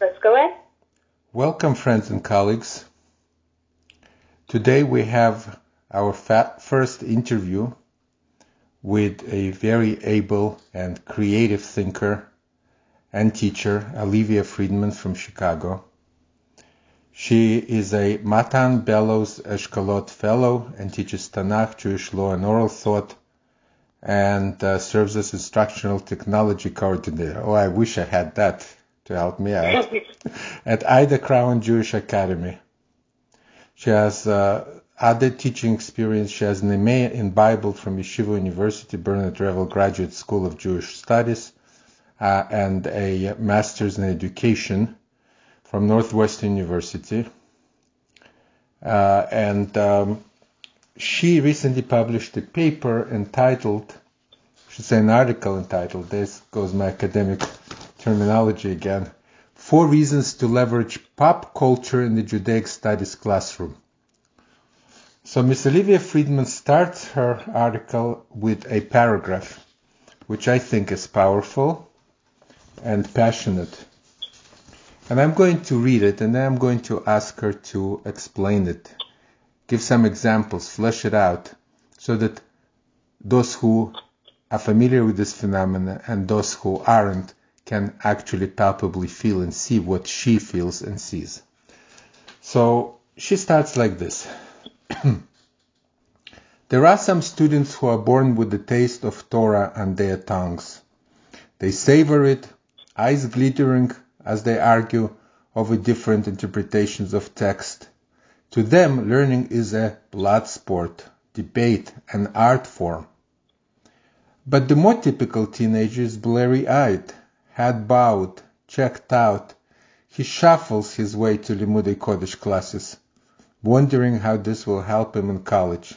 Let's go ahead. Welcome, friends and colleagues. Today we have our first interview with a very able and creative thinker and teacher, Olivia Friedman from Chicago. She is a Matan Bellows Eshkolot Fellow and teaches Tanakh, Jewish law, and oral thought, and uh, serves as instructional technology coordinator. Oh, I wish I had that to help me out at Ida Crown Jewish Academy. She has uh, other teaching experience. She has an MA in Bible from Yeshiva University, Bernard Revel Graduate School of Jewish Studies, uh, and a master's in education from Northwestern University. Uh, and um, she recently published a paper entitled, I should say an article entitled, this goes my academic terminology again, Four Reasons to Leverage Pop Culture in the Judaic Studies Classroom. So Miss Olivia Friedman starts her article with a paragraph, which I think is powerful and passionate. And I'm going to read it and then I'm going to ask her to explain it, give some examples, flesh it out, so that those who are familiar with this phenomenon and those who aren't can actually palpably feel and see what she feels and sees. So she starts like this. there are some students who are born with the taste of Torah on their tongues. They savor it, eyes glittering as they argue over different interpretations of text. To them, learning is a blood sport, debate, an art form. But the more typical teenager is blurry eyed, head bowed, checked out. He shuffles his way to Limudei Kodesh classes wondering how this will help him in college.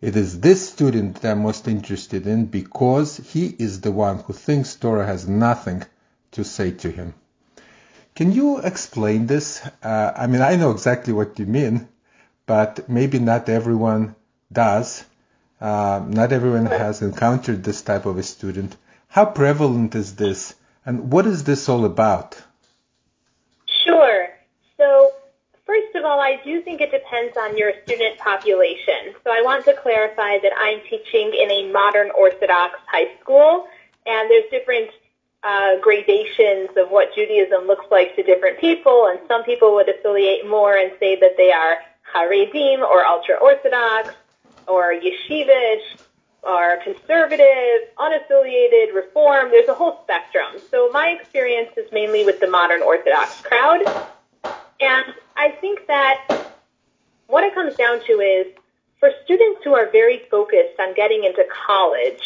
It is this student that I'm most interested in because he is the one who thinks Torah has nothing to say to him. Can you explain this? Uh, I mean, I know exactly what you mean, but maybe not everyone does. Uh, not everyone has encountered this type of a student. How prevalent is this, and what is this all about? Sure. So First of all, I do think it depends on your student population. So I want to clarify that I'm teaching in a modern Orthodox high school, and there's different uh, gradations of what Judaism looks like to different people, and some people would affiliate more and say that they are Haredim or ultra-Orthodox or yeshivish or conservative, unaffiliated, reform. There's a whole spectrum. So my experience is mainly with the modern Orthodox crowd. And I think that what it comes down to is for students who are very focused on getting into college,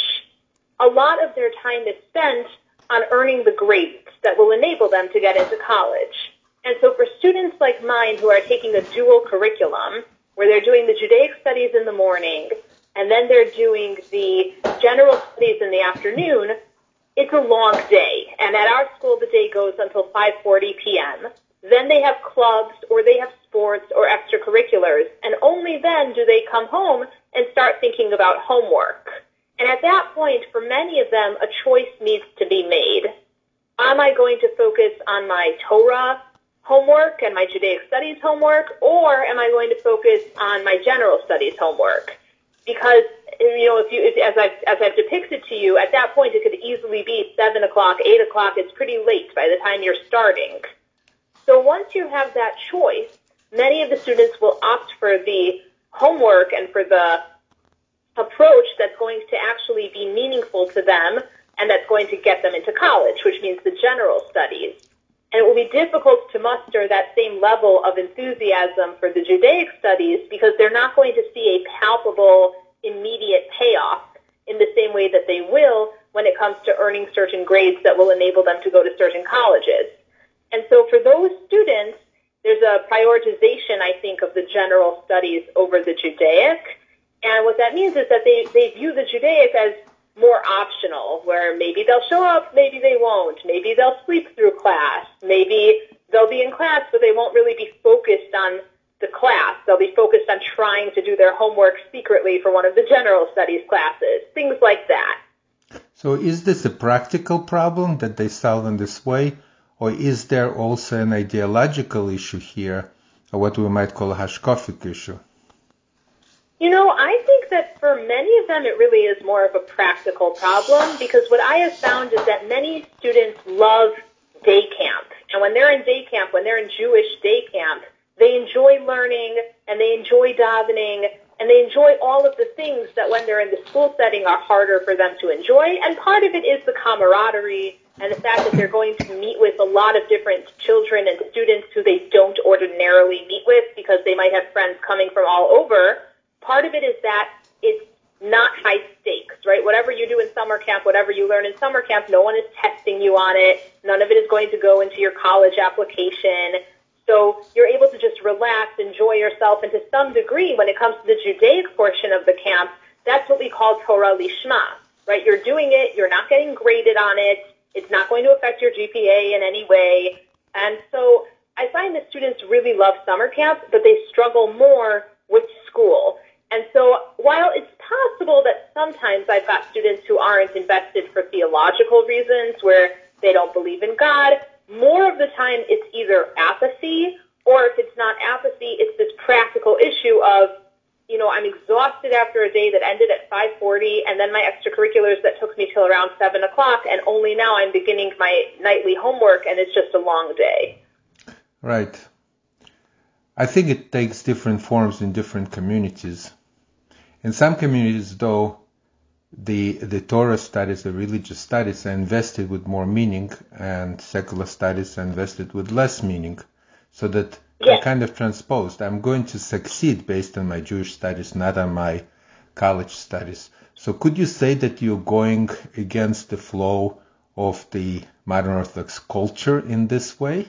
a lot of their time is spent on earning the grades that will enable them to get into college. And so for students like mine who are taking a dual curriculum, where they're doing the Judaic studies in the morning, and then they're doing the general studies in the afternoon, it's a long day. And at our school, the day goes until 5.40 p.m. Then they have clubs or they have sports or extracurriculars. And only then do they come home and start thinking about homework. And at that point, for many of them, a choice needs to be made. Am I going to focus on my Torah homework and my Judaic studies homework, or am I going to focus on my general studies homework? Because you know, if you if, as I've as I've depicted to you, at that point it could easily be seven o'clock, eight o'clock. It's pretty late by the time you're starting. So once you have that choice, many of the students will opt for the homework and for the approach that's going to actually be meaningful to them and that's going to get them into college, which means the general studies. And it will be difficult to muster that same level of enthusiasm for the Judaic studies because they're not going to see a palpable, immediate payoff in the same way that they will when it comes to earning certain grades that will enable them to go to certain colleges. And so for those students, there's a prioritization, I think, of the general studies over the Judaic. And what that means is that they, they view the Judaic as more optional, where maybe they'll show up, maybe they won't. Maybe they'll sleep through class. Maybe they'll be in class, but they won't really be focused on the class. They'll be focused on trying to do their homework secretly for one of the general studies classes, things like that. So is this a practical problem that they solve in this way? or is there also an ideological issue here, or what we might call a hashkafic issue? You know, I think that for many of them it really is more of a practical problem because what I have found is that many students love day camp. And when they're in day camp, when they're in Jewish day camp, they enjoy learning and they enjoy davening and they enjoy all of the things that when they're in the school setting are harder for them to enjoy. And part of it is the camaraderie and the fact that they're going to meet with a lot of different children and students who they don't ordinarily meet with because they might have friends coming from all over. Part of it is that it's not high stakes, right? Whatever you do in summer camp, whatever you learn in summer camp, no one is testing you on it. None of it is going to go into your college application. So you're able to just relax, enjoy yourself, and to some degree, when it comes to the Judaic portion of the camp, that's what we call Torah Lishma, right? You're doing it, you're not getting graded on it, it's not going to affect your GPA in any way. And so I find that students really love summer camp, but they struggle more with school. And so while it's possible that sometimes I've got students who aren't invested for theological reasons, where they don't believe in God, more of the time it's either apathy or if it's not apathy, it's this practical issue of, you know, I'm exhausted after a day that ended at 5:40, and then my extracurriculars that took me till around seven o'clock, and only now I'm beginning my nightly homework, and it's just a long day. Right. I think it takes different forms in different communities. In some communities, though, the the Torah studies, the religious studies, are invested with more meaning, and secular studies are invested with less meaning, so that Yeah. they're kind of transposed. I'm going to succeed based on my Jewish studies, not on my college studies. So, could you say that you're going against the flow of the modern Orthodox culture in this way?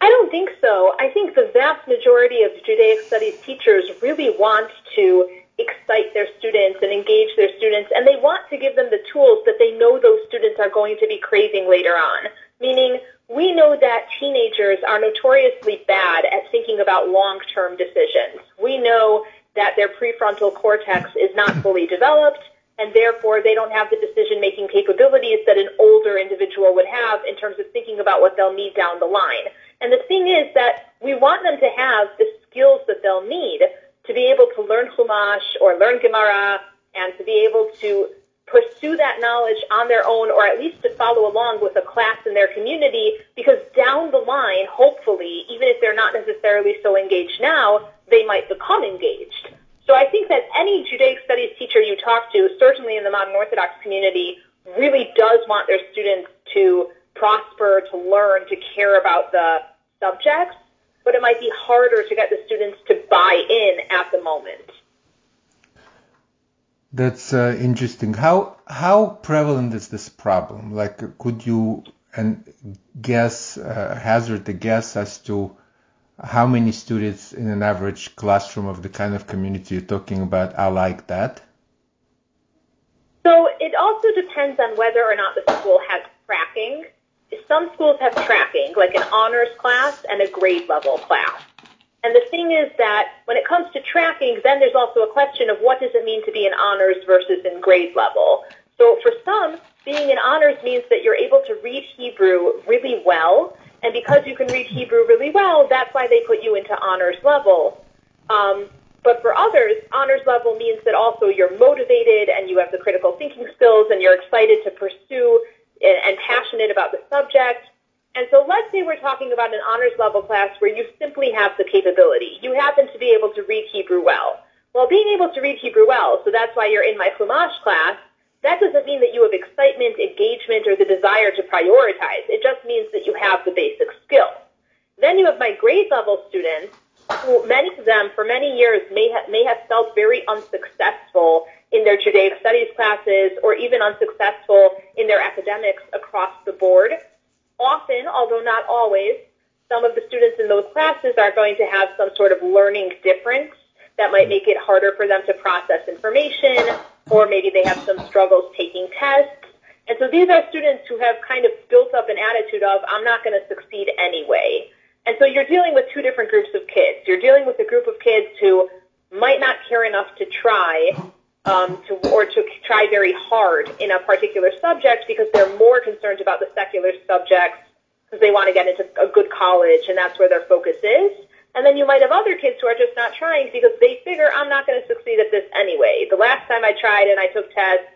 I don't think so. I think the vast majority of Judaic studies teachers really want to excite their students and engage their students, and they want to give them the tools that they know those students are going to be craving later on. Meaning, we know that teenagers are notoriously bad at thinking about long-term decisions. We know that their prefrontal cortex is not fully developed, and therefore they don't have the decision-making capabilities that an older individual would have in terms of thinking about what they'll need down the line. And the thing is that we want them to have the skills that they'll need to be able to learn Chumash or learn Gemara and to be able to pursue that knowledge on their own or at least to follow along with a class in their community because down the line, hopefully, even if they're not necessarily so engaged now, they might become engaged. So I think that any Judaic studies teacher you talk to, certainly in the modern Orthodox community, really does want their students to prosper, to learn, to care about the subjects, but it might be harder to get the students to buy in at the moment. That's uh, interesting. How how prevalent is this problem? Like, could you and guess uh, hazard a guess as to how many students in an average classroom of the kind of community you're talking about are like that? So it also depends on whether or not the school has tracking. Some schools have tracking, like an honors class and a grade level class. And the thing is that when it comes to tracking, then there's also a question of what does it mean to be in honors versus in grade level. So for some, being in honors means that you're able to read Hebrew really well, and because you can read Hebrew really well, that's why they put you into honors level. Um, but for others, honors level means that also you're motivated and you have the critical thinking skills and you're excited to pursue and, passionate about the subject. And so let's say we're talking about an honors level class where you simply have the capability. You happen to be able to read Hebrew well. Well, being able to read Hebrew well, so that's why you're in my Chumash class, that doesn't mean that you have excitement, engagement, or the desire to prioritize. It just means that you have the basic skill. Then you have my grade level students, who many of them for many years may, ha- may have felt very unsuccessful in their Judaic studies classes or even unsuccessful in their academics across the board. Often, although not always, some of the students in those classes are going to have some sort of learning difference that might make it harder for them to process information, or maybe they have some struggles taking tests. And so these are students who have kind of built up an attitude of, I'm not going to succeed anyway. And so you're dealing with two different groups of kids. You're dealing with a group of kids who might not care enough to try, um, to, or to try very hard in a particular subject because they're more concerned about the secular subjects because they want to get into a good college and that's where their focus is. And then you might have other kids who are just not trying because they figure I'm not going to succeed at this anyway. The last time I tried and I took tests,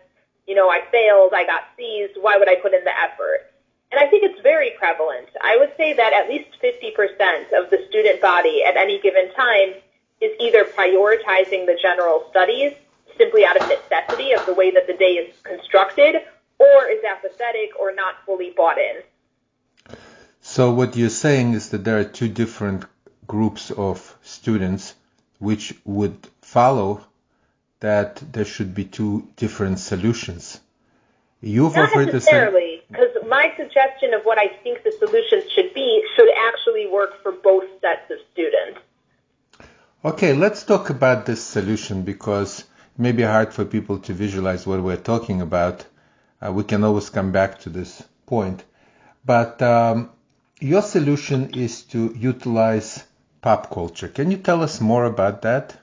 you know, I failed, I got C's, why would I put in the effort? And I think it's very prevalent. I would say that at least 50% of the student body at any given time is either prioritizing the general studies simply out of necessity of the way that the day is constructed or is apathetic or not fully bought in. So what you're saying is that there are two different groups of students which would follow that there should be two different solutions. You've Not offered necessarily, because my suggestion of what I think the solutions should be should actually work for both sets of students. Okay, let's talk about this solution because it may be hard for people to visualize what we're talking about. Uh, we can always come back to this point. But um, your solution is to utilize pop culture. Can you tell us more about that?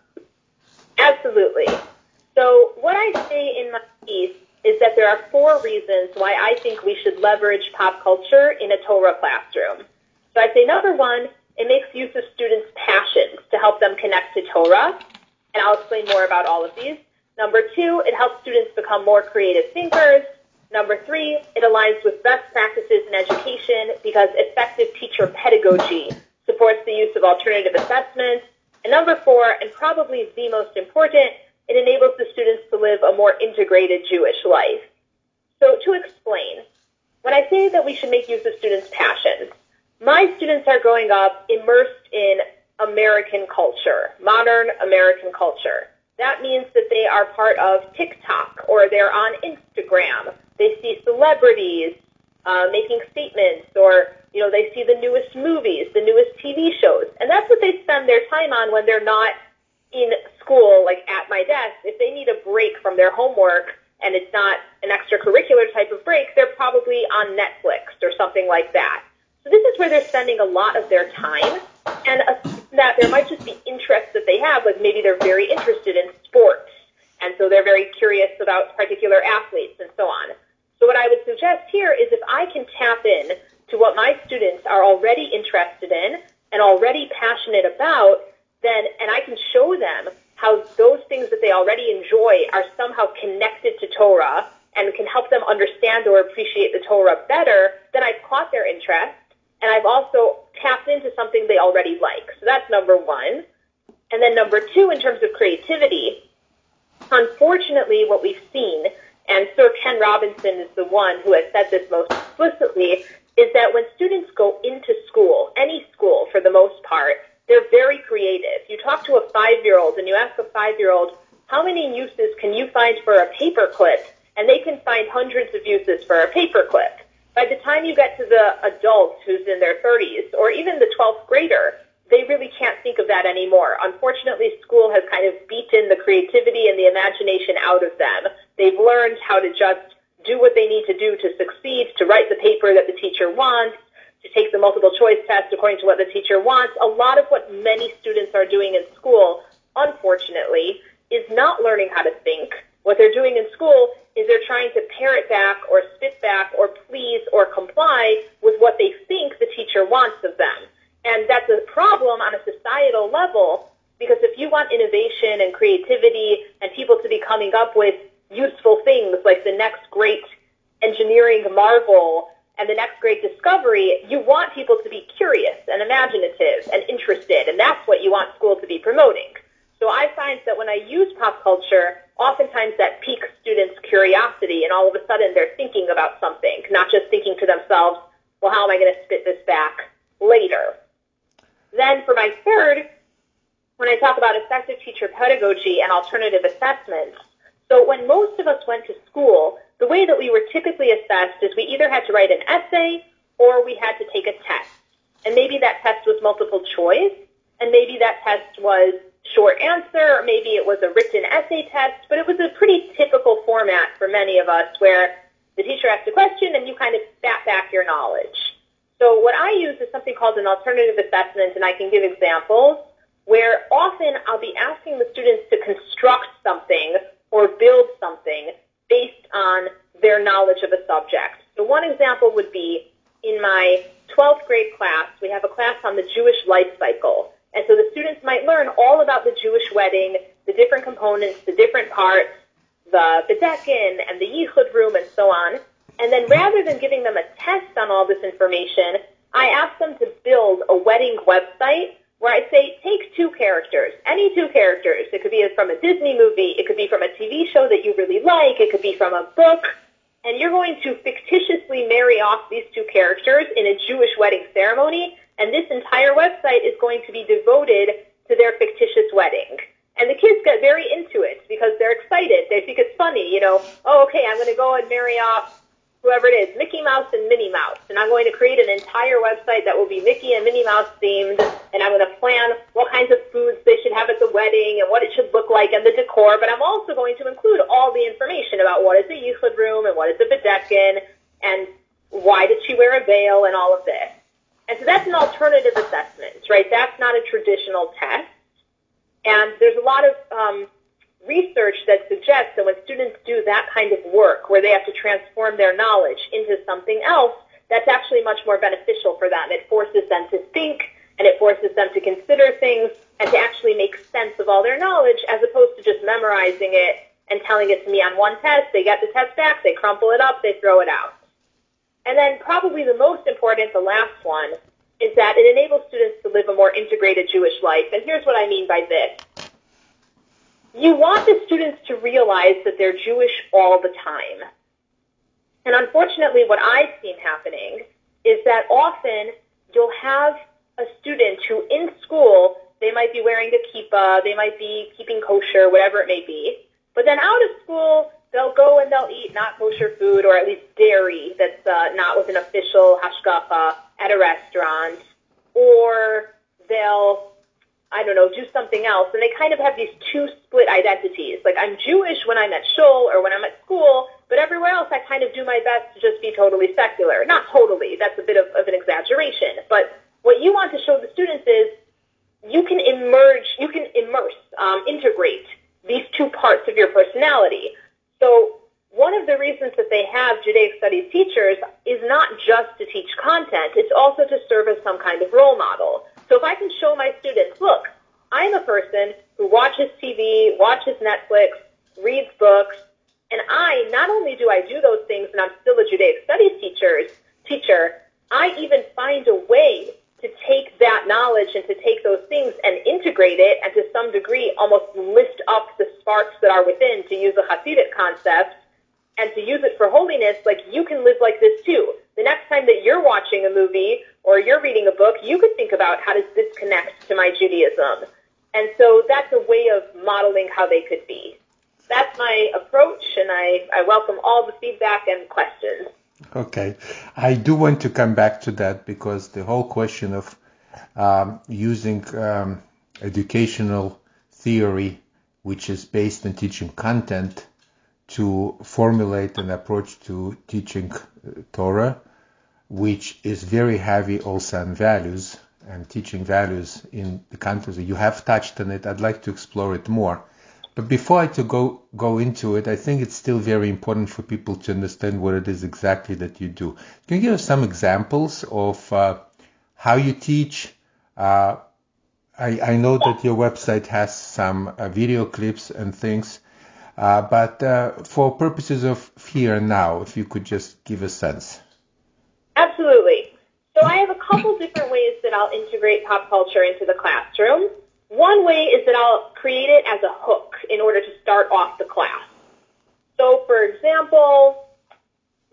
Absolutely. So, what I say in my piece is that there are four reasons why I think we should leverage pop culture in a Torah classroom. So, I say number one, it makes use of students' passions to help them connect to Torah, and I'll explain more about all of these. Number two, it helps students become more creative thinkers. Number three, it aligns with best practices in education because effective teacher pedagogy supports the use of alternative assessments. And number four, and probably the most important, it enables the students to live a more integrated Jewish life. So to explain, when I say that we should make use of students' passions, my students are growing up immersed in American culture, modern American culture. That means that they are part of TikTok or they're on Instagram. They see celebrities uh, making statements or you know, they see the newest movies, the newest TV shows, and that's what they spend their time on when they're not in school, like at my desk. If they need a break from their homework and it's not an extracurricular type of break, they're probably on Netflix or something like that. So this is where they're spending a lot of their time, and that there might just be interests that they have, like maybe they're very interested in sports, and so they're very curious about particular athletes and so on. So what I would suggest here is if I can tap in to what my students are already interested in and already passionate about, then, and I can show them how those things that they already enjoy are somehow connected to Torah and can help them understand or appreciate the Torah better, then I've caught their interest and I've also tapped into something they already like. So that's number one. And then number two, in terms of creativity, unfortunately, what we've seen, and Sir Ken Robinson is the one who has said this most explicitly, is that when students go into school, any school for the most part, they're very creative. You talk to a five-year-old and you ask a five-year-old, how many uses can you find for a paperclip? And they can find hundreds of uses for a paperclip. By the time you get to the adult who's in their 30s, or even the 12th grader, they really can't think of that anymore. Unfortunately, school has kind of beaten the creativity and the imagination out of them. They've learned how to just do what they need to do to succeed, to write the paper that the teacher wants, to take the multiple choice test according to what the teacher wants. A lot of what many students are doing in school, unfortunately, is not learning how to think. What they're doing in school is they're trying to parrot back or spit back or please or comply with what they think the teacher wants of them. And that's a problem on a societal level because if you want innovation and creativity and people to be coming up with useful things like the next great engineering marvel and the next great discovery, you want people to be curious and imaginative and interested, and that's what you want school to be promoting. So I find that when I use pop culture, oftentimes that piques students' curiosity, and all of a sudden they're thinking about something, not just thinking to themselves, well, how am I going to spit this back later? Then for my third, when I talk about effective teacher pedagogy and alternative assessments, so when most of us went to school, the way that we were typically assessed is we either had to write an essay or we had to take a test. And maybe that test was multiple choice, and maybe that test was short answer, maybe it was a written essay test, but it was a pretty typical format for many of us where the teacher asked a question and you kind of spat back your knowledge. So what I use is something called an alternative assessment, and I can give examples where often I'll be asking the students to construct something or build something based on their knowledge of a subject. So one example would be in my 12th grade class, we have a class on the Jewish life cycle. And so the students might learn all about the Jewish wedding, the different components, the different parts, the Bedeken and the Yichud room and so on. And then rather than giving them a test on all this information, I ask them to build a wedding website where I say, take two characters, any two characters. It could be from a Disney movie. It could be from a TV show that you really like. It could be from a book. And you're going to fictitiously marry off these two characters in a Jewish wedding ceremony. And this entire website is going to be devoted to their fictitious wedding. And the kids get very into it because they're excited. They think it's funny, you know, oh, okay, I'm going to go and marry off whoever it is, Mickey Mouse and Minnie Mouse. And I'm going to create an entire website that will be Mickey and Minnie Mouse themed. And I'm going to plan what kinds of foods they should have at the wedding and what it should look like and the decor. But I'm also going to include all the information about what is a Yichud room and what is a Bedeken and why did she wear a veil and all of this. And so that's an alternative assessment, right? That's not a traditional test. And there's a lot of um, research that suggests that when students do that kind of work, where they have to transform their knowledge into something else, that's actually much more beneficial for them. It forces them to think and it forces them to consider things and to actually make sense of all their knowledge as opposed to just memorizing it and telling it to me on one test. They get the test back, they crumple it up, they throw it out. And then probably the most important, the last one, is that it enables students to live a more integrated Jewish life. And here's what I mean by this you want the students to realize that they're Jewish all the time. And unfortunately, what I've seen happening is that often you'll have a student who in school, they might be wearing the kippah, they might be keeping kosher, whatever it may be. But then out of school, they'll go and they'll eat not kosher food or at least dairy that's uh, not with an official hashgacha at a restaurant. Or they'll I don't know, do something else. And they kind of have these two split identities. Like I'm Jewish when I'm at shul or when I'm at school, but everywhere else I kind of do my best to just be totally secular. Not totally, that's a bit of, of an exaggeration. But what you want to show the students is you can emerge, you can immerse, um, integrate these two parts of your personality. So one of the reasons that they have Judaic studies teachers is not just to teach content, it's also to serve as some kind of role model. So if I can show my students, look, I'm a person who watches TV, watches Netflix, reads books, and I, not only do I do those things and I'm still a Judaic studies teachers, teacher, I even find a way to take that knowledge and to take those things and integrate it and to some degree almost lift up the that are within to use the Hasidic concept and to use it for holiness, like you can live like this too. The next time that you're watching a movie or you're reading a book, you could think about how does this connect to my Judaism? And so that's a way of modeling how they could be. That's my approach, and I, I welcome all the feedback and questions. Okay. I do want to come back to that because the whole question of um, using um, educational theory, which is based on teaching content, to formulate an approach to teaching uh, Torah, which is very heavy also on values and teaching values in the context. You have touched on it. I'd like to explore it more. But before I to go go into it, I think it's still very important for people to understand what it is exactly that you do. Can you give us some examples of uh, how you teach? Uh, I, I, know that your website has some uh, video clips and things. Uh, but uh, for purposes of here and now, if you could just give a sense. Absolutely. So I have a couple different ways that I'll integrate pop culture into the classroom. One way is that I'll create it as a hook in order to start off the class. So for example,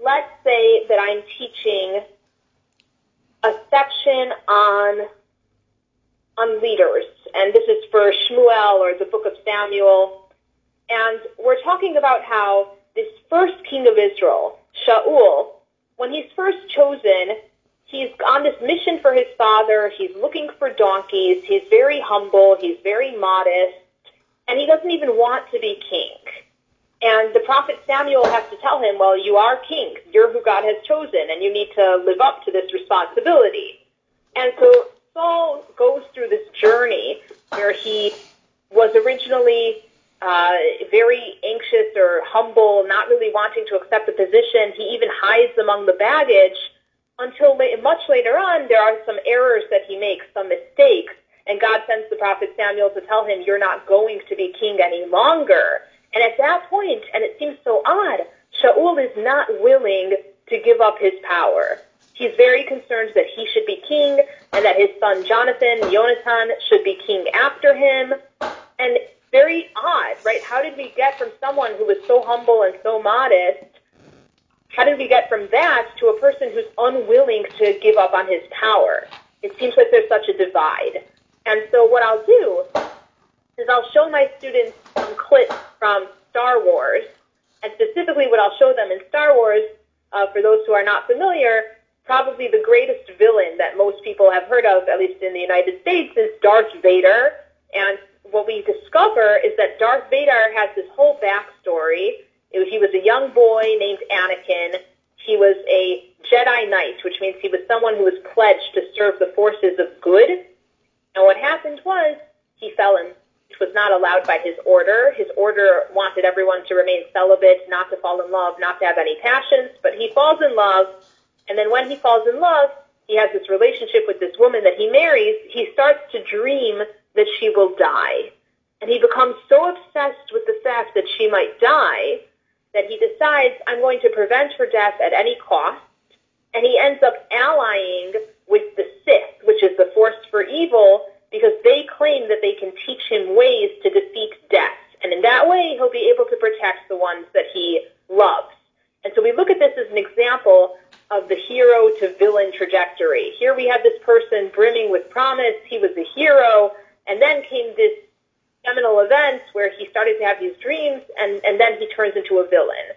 let's say that I'm teaching a section on on leaders, and this is for Shmuel or the book of Samuel. And we're talking about how this first king of Israel, Shaul, when he's first chosen, he's on this mission for his father. He's looking for donkeys. He's very humble. He's very modest. And he doesn't even want to be king. And the prophet Samuel has to tell him, well, you are king. You're who God has chosen, and you need to live up to this responsibility. And so Saul goes through this journey where he was originally uh, very anxious or humble, not really wanting to accept the position. He even hides among the baggage until la- much later on, there are some errors that he makes, some mistakes, and God sends the prophet Samuel to tell him, you're not going to be king any longer. And at that point, and it seems so odd, Shaul is not willing to give up his power. He's very concerned that he should be king and that his son Jonathan, Jonathan, should be king after him. And very odd, right? How did we get from someone who was so humble and so modest how did we get from that to a person who's unwilling to give up on his power? It seems like there's such a divide. And so what I'll do is I'll show my students some clips from Star Wars, and specifically what I'll show them in Star Wars, uh, for those who are not familiar, probably the greatest villain that most people have heard of, at least in the United States, is Darth Vader. And what we discover is that Darth Vader has this whole backstory was, he was a young boy named Anakin. He was a Jedi Knight, which means he was someone who was pledged to serve the forces of good. And what happened was he fell in, which was not allowed by his order. His order wanted everyone to remain celibate, not to fall in love, not to have any passions. But he falls in love, and then when he falls in love, he has this relationship with this woman that he marries. He starts to dream that she will die. And he becomes so obsessed with the fact that she might die that he decides, I'm going to prevent her death at any cost, and he ends up allying with the Sith, which is the force for evil, because they claim that they can teach him ways to defeat death. And in that way, he'll be able to protect the ones that he loves. And so we look at this as an example of the hero to villain trajectory. Here we have this person brimming with promise. He was a hero. And then came this seminal events where he started to have these dreams and, and then he turns into a villain.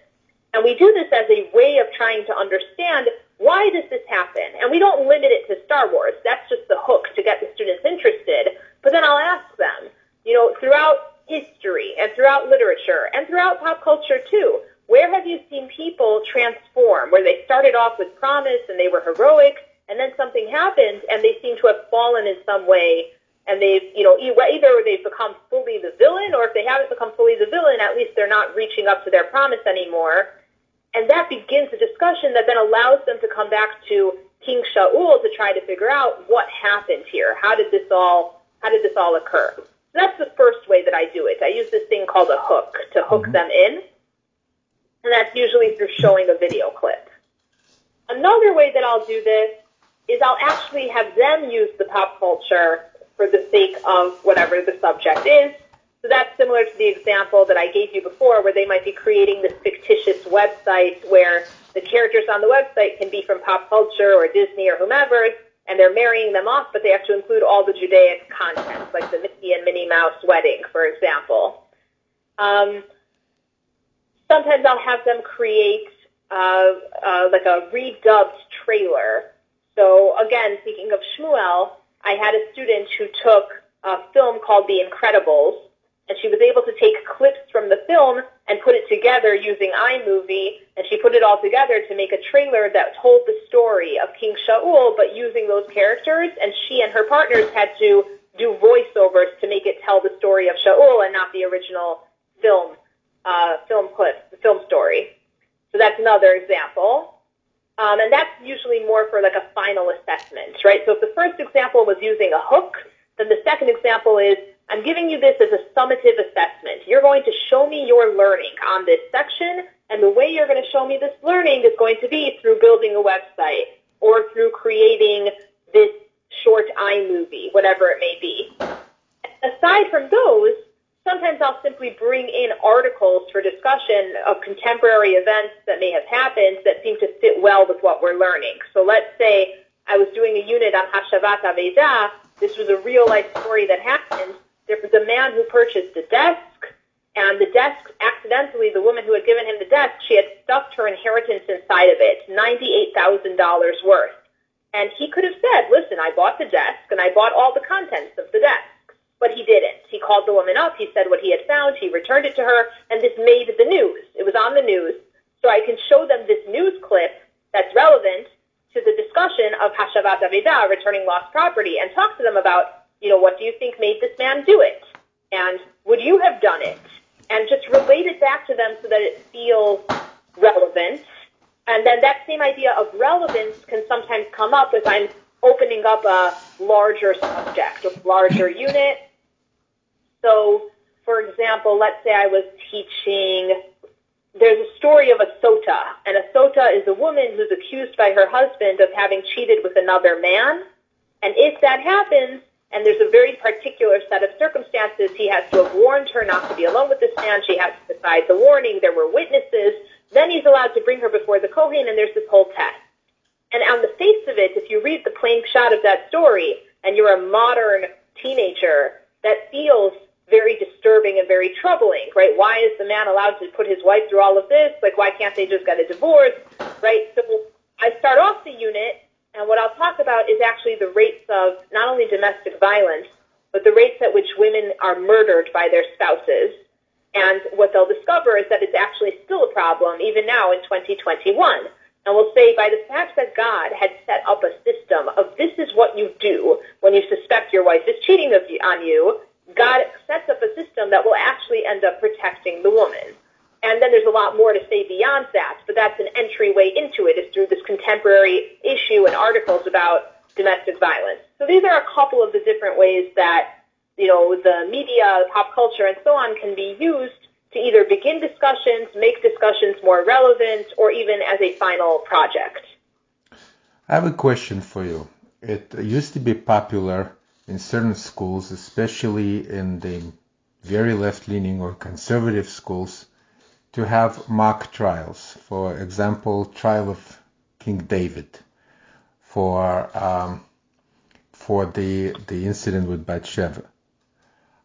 And we do this as a way of trying to understand why does this happen? And we don't limit it to Star Wars. That's just the hook to get the students interested. But then I'll ask them, you know, throughout history and throughout literature and throughout pop culture too, where have you seen people transform where they started off with promise and they were heroic and then something happened and they seem to have fallen in some way and they've, you know, either they've become fully the villain, or if they haven't become fully the villain, at least they're not reaching up to their promise anymore. And that begins a discussion that then allows them to come back to King Shaul to try to figure out what happened here. How did this all, how did this all occur? So that's the first way that I do it. I use this thing called a hook to hook mm-hmm. them in. And that's usually through showing a video clip. Another way that I'll do this is I'll actually have them use the pop culture for the sake of whatever the subject is. So that's similar to the example that I gave you before, where they might be creating this fictitious website where the characters on the website can be from pop culture or Disney or whomever, and they're marrying them off, but they have to include all the Judaic content, like the Mickey and Minnie Mouse wedding, for example. Um, sometimes I'll have them create uh, uh, like a redubbed trailer. So again, speaking of Shmuel, I had a student who took a film called The Incredibles, and she was able to take clips from the film and put it together using iMovie, and she put it all together to make a trailer that told the story of King Shaul, but using those characters, and she and her partners had to do voiceovers to make it tell the story of Shaul and not the original film, film clip, the film story. So that's another example. Um, and that's usually more for like a final assessment, right? So if the first example was using a hook, then the second example is I'm giving you this as a summative assessment. You're going to show me your learning on this section, and the way you're going to show me this learning is going to be through building a website or through creating this short iMovie, whatever it may be. Aside from those, sometimes I'll simply bring in articles for discussion of contemporary events that may have happened that seem to fit well with what we're learning. So let's say I was doing a unit on Hashavat Aveda. This was a real life story that happened. There was a man who purchased a desk, and the desk, accidentally, the woman who had given him the desk, she had stuffed her inheritance inside of it, $98,000 worth. And he could have said, listen, I bought the desk, and I bought all the contents of the desk but he didn't. He called the woman up. He said what he had found. He returned it to her, and this made the news. It was on the news. So I can show them this news clip that's relevant to the discussion of Hashavat Aveda, returning lost property, and talk to them about, you know, what do you think made this man do it? And would you have done it? And just relate it back to them so that it feels relevant. And then that same idea of relevance can sometimes come up if I'm opening up a larger subject, a larger unit. So, for example, let's say I was teaching, there's a story of a sota, and a sota is a woman who's accused by her husband of having cheated with another man. And if that happens, and there's a very particular set of circumstances, he has to have warned her not to be alone with this man. She has to decide the warning. There were witnesses. Then he's allowed to bring her before the Kohen, and there's this whole test. And on the face of it, if you read the plain pshat of that story, and you're a modern teenager, that feels very disturbing and very troubling, right? Why is the man allowed to put his wife through all of this? Like, why can't they just get a divorce, right? So I start off the unit, and what I'll talk about is actually the rates of not only domestic violence, but the rates at which women are murdered by their spouses. And what they'll discover is that it's actually still a problem, even now in 2021. And we'll say by the fact that God had set up a system of this is what you do when you suspect your wife is cheating on you, God sets up a system that will actually end up protecting the woman. And then there's a lot more to say beyond that, but that's an entryway into it is through this contemporary issue and articles about domestic violence. So these are a couple of the different ways that, you know, the media, pop culture, and so on can be used to either begin discussions, make discussions more relevant, or even as a final project. I have a question for you. It used to be popular in certain schools, especially in the very left leaning or conservative schools, to have mock trials. For example, trial of King David, for um, for the the incident with Bathsheba.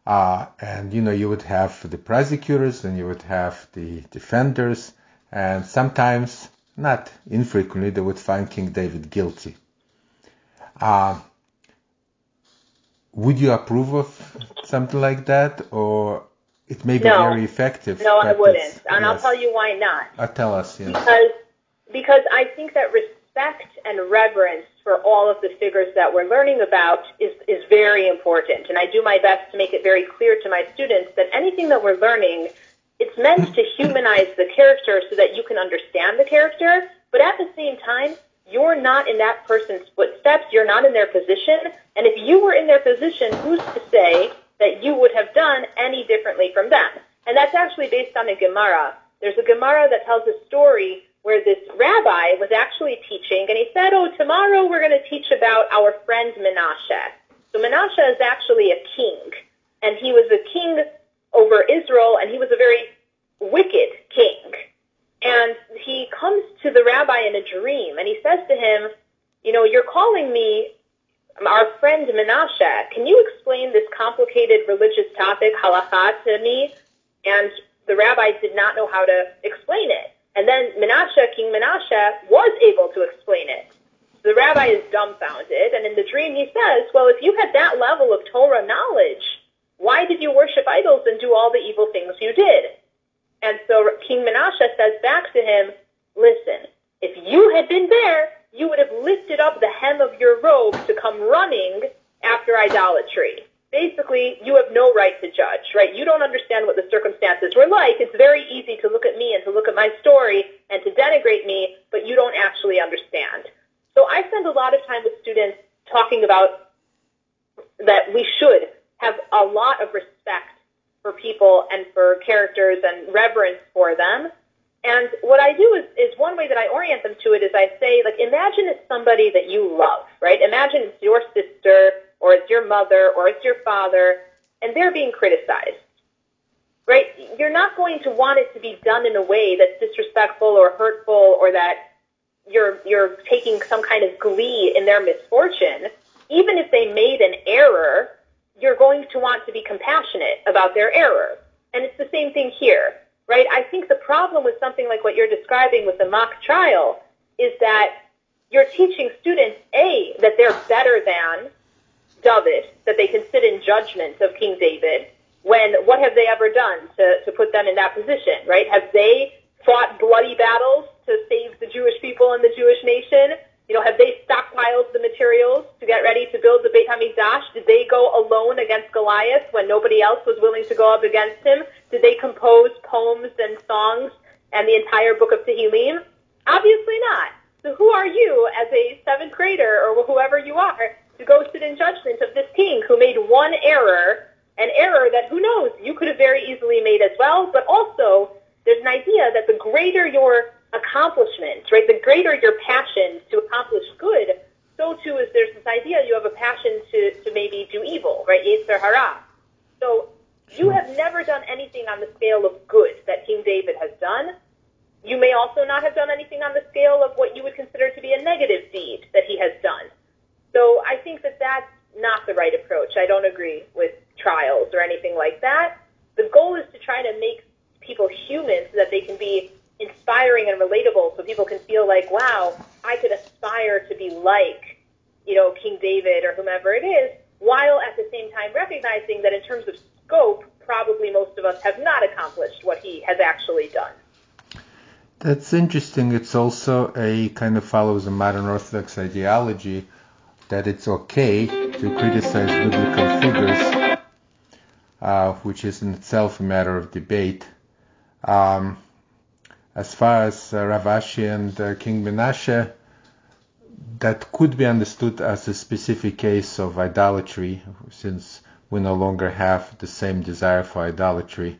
Uh, and you know you would have the prosecutors and you would have the defenders, and sometimes, not infrequently, they would find King David guilty. Uh, would you approve of something like that, or it may be No. very effective? No, I wouldn't. And I'll tell you why not. Uh, tell us, yes. Because because I think that respect and reverence for all of the figures that we're learning about is, is very important. And I do my best to make it very clear to my students that anything that we're learning, it's meant to humanize the character so that you can understand the character, but at the same time, you're not in that person's footsteps, you're not in their position, and if you were in their position, who's to say that you would have done any differently from them? And that's actually based on a Gemara. There's a Gemara that tells a story where this rabbi was actually teaching, and he said, "Oh, tomorrow we're going to teach about our friend Menashe." So Menashe is actually a king, and he was a king over Israel, and he was a very wicked king. And he comes to the rabbi in a dream, and he says to him, "You know, you're calling me our friend Menashe. Can you explain this complicated religious topic, halakha, to me?" And the rabbi did not know how to explain it. And then Menashe, King Menashe, was able to explain it. The rabbi is dumbfounded, and in the dream he says, Well, if you had that level of Torah knowledge, why did you worship idols and do all the evil things you did? And so King Menashe says back to him, Listen, if you had been there, you would have lifted up the hem of your robe to come running after idolatry. Basically, you have no right to judge, right? You don't understand what the circumstances were like. It's very easy to look at me and to look at my story and to denigrate me, but you don't actually understand. So I spend a lot of time with students talking about that we should have a lot of respect for people and for characters and reverence for them. And what I do is, is one way that I orient them to it is I say, like, imagine it's somebody that you love, right? Imagine it's your sister or it's your mother or it's your father and they're being criticized, right? You're not going to want it to be done in a way that's disrespectful or hurtful or that you're, you're taking some kind of glee in their misfortune. Even if they made an error, you're going to want to be compassionate about their error. And it's the same thing here, right? I think the problem with something like what you're describing with the mock trial is that you're teaching students, A, that they're better than David, that they can sit in judgment of King David, when what have they ever done to, to put them in that position, right? Have they fought bloody battles to save the Jewish people and the Jewish nation? You know, have they stockpiled the materials to get ready to build the Beit HaMikdash? Did they go alone against Goliath when nobody else was willing to go up against him? Did they compose poems and songs and the entire book of Tehillim? Obviously not. So who are you as a seventh grader or whoever you are to go sit in judgment of this king who made one error, an error that who knows you could have very easily made as well, but also there's an idea that the greater your accomplishments, right, the greater your passion to accomplish good, so too is there's this idea you have a passion to, to maybe do evil, right, Yetzer Hara. So you have never done anything on the scale of good that King David has done. You may also not have done anything on the scale of what you would consider to be a negative deed that he has done. So I think that that's not the right approach. I don't agree with trials or anything like that. The goal is to try to make people human so that they can be inspiring and relatable so people can feel like, wow, I could aspire to be like, you know, King David or whomever it is, while at the same time recognizing that in terms of scope, probably most of us have not accomplished what he has actually done. That's interesting. It's also a kind of follows a modern Orthodox ideology that it's okay to criticize biblical figures, uh, which is in itself a matter of debate. Um, as far as uh, Rav Ashi and uh, King Menashe, that could be understood as a specific case of idolatry, since we no longer have the same desire for idolatry,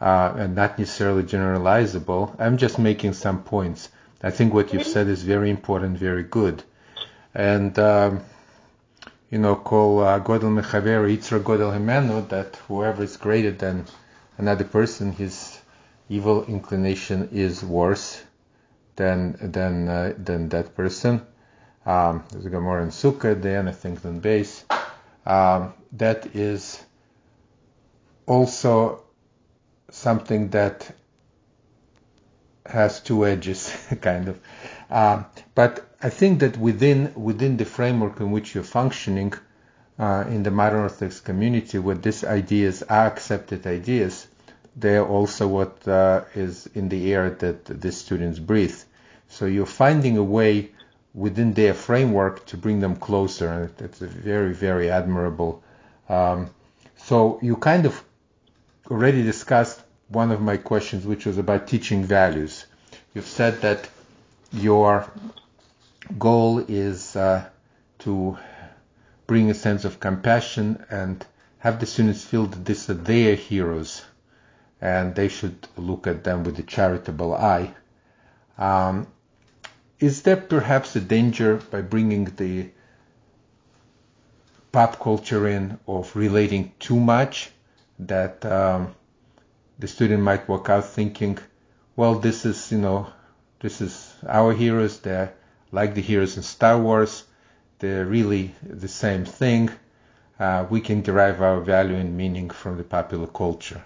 uh, and not necessarily generalizable. I'm just making some points. I think what you've said is very important, very good and um, you know call uh, Godel Mechaver Yitzra Godel Himenu that whoever is greater than another person, his evil inclination is worse than than uh, than that person. Um, there's a Gemara in Sukkah, then I think than base. Um, that is also something that has two edges, kind of. Um, but I think that within within the framework in which you're functioning uh, in the modern Orthodox community, where these ideas are accepted ideas, they're also what uh, is in the air that the students breathe. So you're finding a way within their framework to bring them closer, and that's very very admirable. Um, so you kind of already discussed one of my questions, which was about teaching values. You've said that your goal is uh, to bring a sense of compassion and have the students feel that these are their heroes and they should look at them with a charitable eye. Um, is there perhaps a danger by bringing the pop culture in of relating too much that um, the student might walk out thinking, well, this is, you know, this is our heroes. They're like the heroes in Star Wars. They're really the same thing. Uh, we can derive our value and meaning from the popular culture.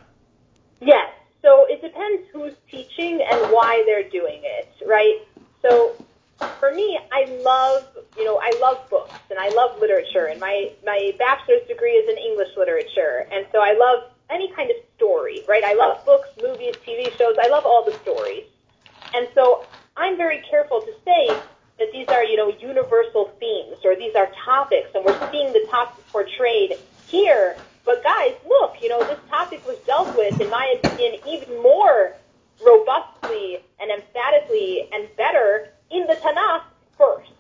Yes. So it depends who's teaching and why they're doing it, right? So for me, I love, you know, I love books and I love literature and my, my bachelor's degree is in English literature. And so I love any kind of story, right? I love books, movies, TV shows. I love all the stories. And so I'm very careful to say that these are, you know, universal themes or these are topics and we're seeing the topics portrayed here. But guys, look, you know, this topic was dealt with, in my opinion, even more robustly and emphatically and better in the Tanakh first.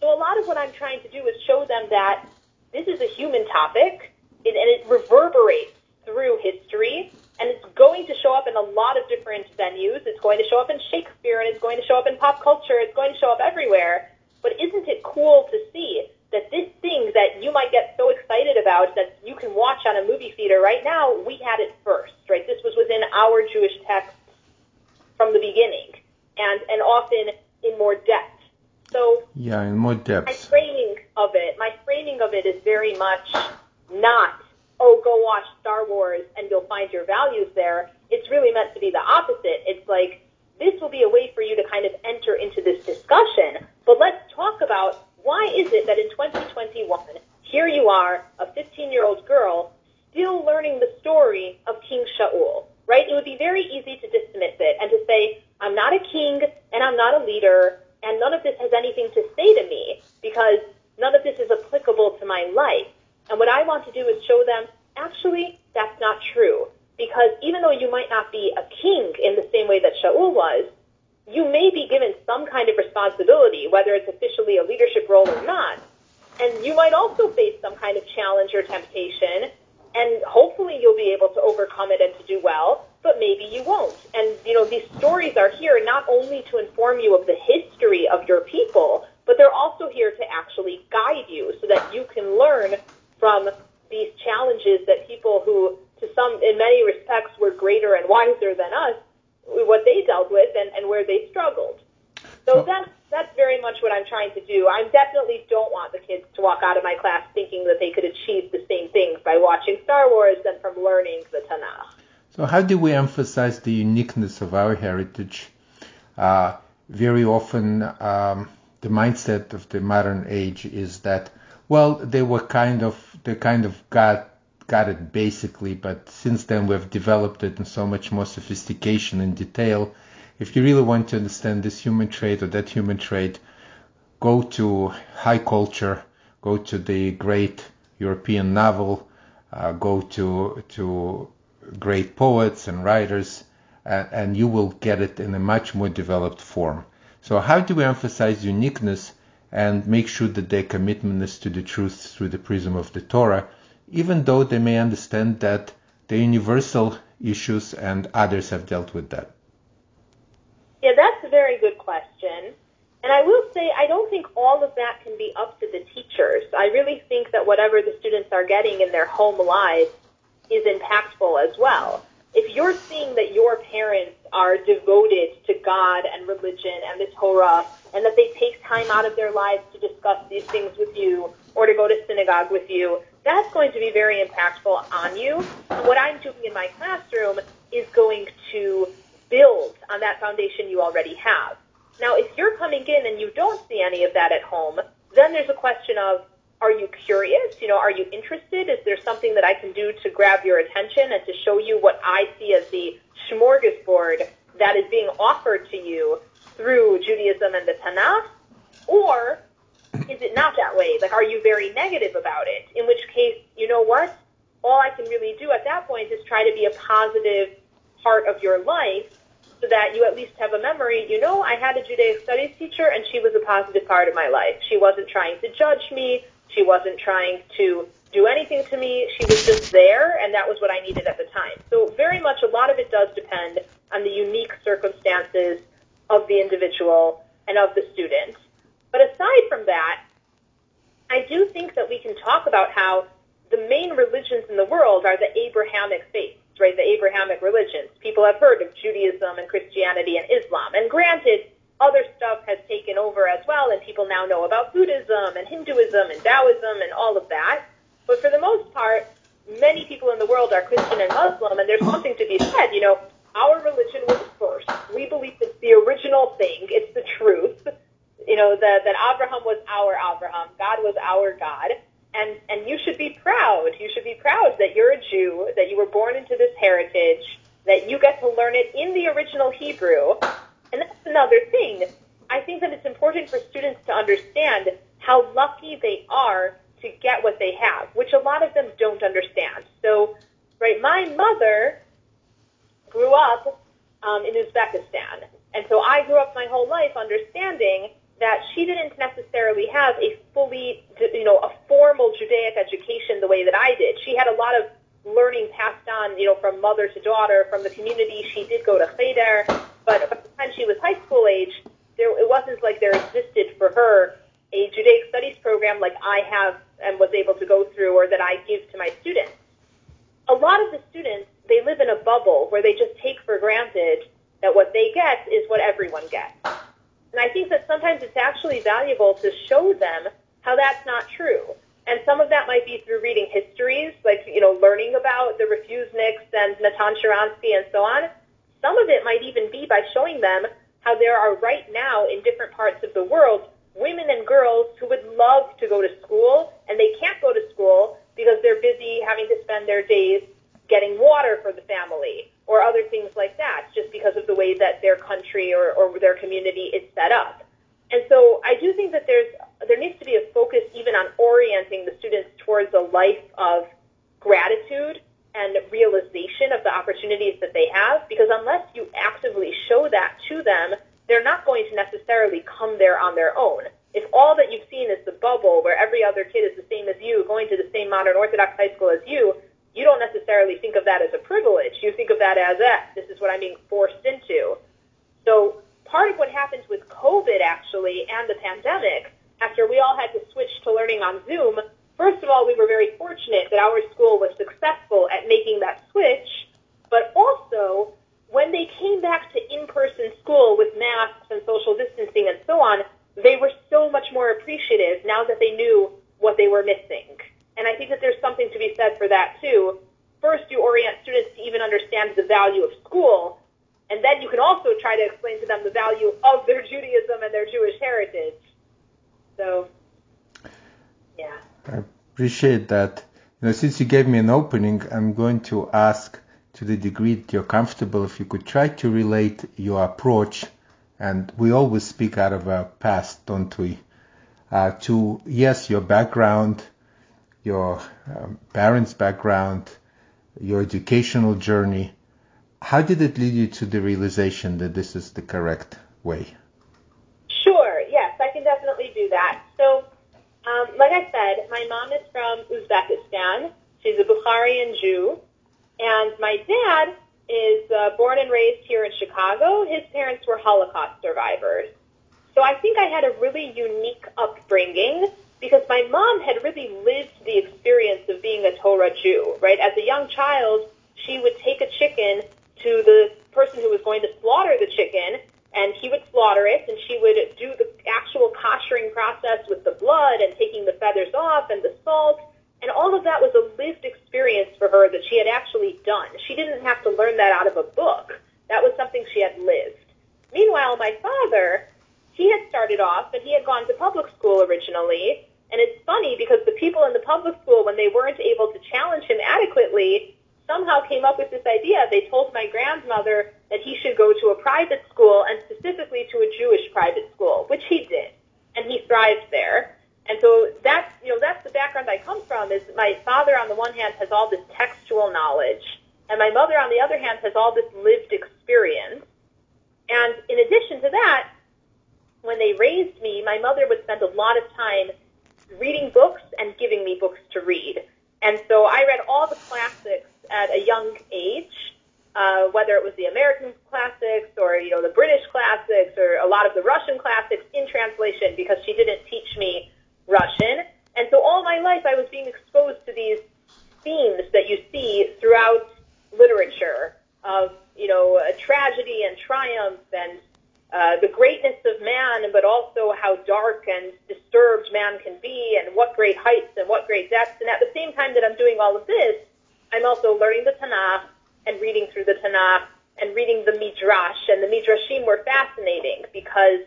So a lot of what I'm trying to do is show them that this is a human topic and it reverberates through history and it's going to show up in a lot of different venues. It's going to show up in Shakespeare, and it's going to show up in pop culture. It's going to show up everywhere. But isn't it cool to see that this thing that you might get so excited about that you can watch on a movie theater right now, we had it first, right? This was within our Jewish text from the beginning, and and often in more depth. So yeah, in more depth. My framing of it, my framing of it is very much not oh, go watch Star Wars and you'll find your values there. It's really meant to be the opposite. It's like, this will be a way for you to kind of enter into this discussion. But let's talk about why is it that in 2021, here you are, a 15 year old girl, still learning the story of King Shaul, right? It would be very easy to dismiss it and to say, I'm not a king and I'm not a leader and none of this has anything to say to me because none of this is applicable to my life. And what I want to do is show them, actually, that's not true. Because even though you might not be a king in the same way that Shaul was, you may be given some kind of responsibility, whether it's officially a leadership role or not. And you might also face some kind of challenge or temptation, and hopefully you'll be able to overcome it and to do well, but maybe you won't. And, you know, these stories are here not only to inform you of the history of your people, but they're also here to actually guide you so that you can learn from these challenges that people who, to some, in many respects, were greater and wiser than us, what they dealt with and, and where they struggled. So that's that's very much what I'm trying to do. I definitely don't want the kids to walk out of my class thinking that they could achieve the same things by watching Star Wars than from learning the Tanakh. So how do we emphasize the uniqueness of our heritage? Uh, very often, um, the mindset of the modern age is that, well, they were kind of they kind of got got it basically, but since then we've developed it in so much more sophistication and detail. If you really want to understand this human trait or that human trait, go to high culture, go to the great European novel, uh, go to to great poets and writers, uh, and you will get it in a much more developed form. So how do we emphasize uniqueness and make sure that their commitment is to the truth through the prism of the Torah? even though they may understand that the universal issues and others have dealt with that? Yeah, that's a very good question. And I will say, I don't think all of that can be up to the teachers. I really think that whatever the students are getting in their home lives is impactful as well. If you're seeing that your parents are devoted to God and religion and the Torah, and that they take time out of their lives to discuss these things with you or to go to synagogue with you, that's going to be very impactful on you. And what I'm doing in my classroom is going to build on that foundation you already have. Now, if you're coming in and you don't see any of that at home, then there's a question of, are you curious? You know, are you interested? Is there something that I can do to grab your attention and to show you what I see as the smorgasbord that is being offered to you through Judaism and the Tanakh? Or is it not that way? Like, are you very negative about it? In which case, you know what? All I can really do at that point is try to be a positive part of your life so that you at least have a memory. You know, I had a Judaic studies teacher and she was a positive part of my life. She wasn't trying to judge me. She wasn't trying to do anything to me. She was just there and that was what I needed at the time. So very much a lot of it does depend on the unique circumstances of the individual and of the student. But aside from that, I do think that we can talk about how the main religions in the world are the Abrahamic faiths, right? The Abrahamic religions. People have heard of Judaism and Christianity and Islam. And granted, other stuff has taken over as well, and people now know about Buddhism and Hinduism and Taoism and all of that. But for the most part, many people in the world are Christian and Muslim, and there's something to be said. You know, our religion was first. We believe it's the original thing. It's the truth you know, that, that Abraham was our Abraham, God was our God, and, and you should be proud. You should be proud that you're a Jew, that you were born into this heritage, that you get to learn it in the original Hebrew. And that's another thing. I think that it's important for students to understand how lucky they are to get what they have, which a lot of them don't understand. So, right, my mother grew up um, in Uzbekistan. And so I grew up my whole life understanding that she didn't necessarily have a fully, you know, a formal Judaic education the way that I did. She had a lot of learning passed on, you know, from mother to daughter, from the community. She did go to Cheder, but by the time she was high school age, there it wasn't like there existed for her a Judaic studies program like I have and was able to go through or that I give to my students. A lot of the students, they live in a bubble where they just take for granted that what they get is what everyone gets. And I think that sometimes it's actually valuable to show them how that's not true. And some of that might be through reading histories, like, you know, learning about the refuseniks and Natan Sharansky and so on. Some of it might even be by showing them how there are right now in different parts of the world women and girls who would love to go to school and they can't go to school because they're busy having to spend their days getting water for the family or other things like that, just because of the way that their country or, or their community is set up. And so I do think that there's there needs to be a focus even on orienting the students towards a life of gratitude and realization of the opportunities that they have, because unless you actively show that to them, they're not going to necessarily come there on their own. If all that you've seen is the bubble where every other kid is the same as you, going to the same modern Orthodox high school as you, you don't necessarily think of that as a privilege. You think of that as, eh, this is what I'm being forced into. So part of what happens with COVID actually and the pandemic, after we all had to switch to learning on Zoom, first of all, we were very fortunate that our school was successful at making that switch, but also when they came back to in-person school with masks and social distancing and so on, they were so much more appreciative now that they knew what they were missing. And I think that there's something to be said for that too. First, you orient students to even understand the value of school, and then you can also try to explain to them the value of their Judaism and their Jewish heritage. So, yeah. I appreciate that. You know, since you gave me an opening, I'm going to ask to the degree that you're comfortable if you could try to relate your approach and we always speak out of our past, don't we? Uh, to yes, your background, your um, parents' background, your educational journey. How did it lead you to the realization that this is the correct way? Sure. Yes, I can definitely do that. So, um, like I said, my mom is from Uzbekistan. She's a Bukharian Jew, and my dad is uh, born and raised here in Chicago. His parents were Holocaust survivors. So I think I had a really unique upbringing because my mom had really lived the experience of being a Torah Jew, right? As a young child, she would take a chicken to the person who was going to slaughter the chicken, and he would slaughter it, and she would do the actual koshering process with the blood and taking the feathers off and the salt and all of that was a lived experience for her that she had actually done. She didn't have to learn that out of a book. That was something she had lived. Meanwhile, my father, he had started off and he had gone to public school originally. And it's funny because the people in the public school, when they weren't able to challenge him adequately, somehow came up with this idea. They told my grandmother that he should go to a private school and specifically to a Jewish private school, which he did. And he thrived there. And so that's, you know, that's the background I come from is my father on the one hand has all this textual knowledge and my mother on the other hand has all this lived experience. And in addition to that, when they raised me, my mother would spend a lot of time reading books and giving me books to read. And so I read all the classics at a young age, uh, whether it was the American classics or, you know, the British classics or a lot of the Russian classics in translation because she didn't teach me Russian. And so all my life I was being exposed to these themes that you see throughout literature of, you know, tragedy and triumph and uh, the greatness of man, but also how dark and disturbed man can be and what great heights and what great depths. And at the same time that I'm doing all of this, I'm also learning the Tanakh and reading through the Tanakh and reading the Midrash. And the Midrashim were fascinating because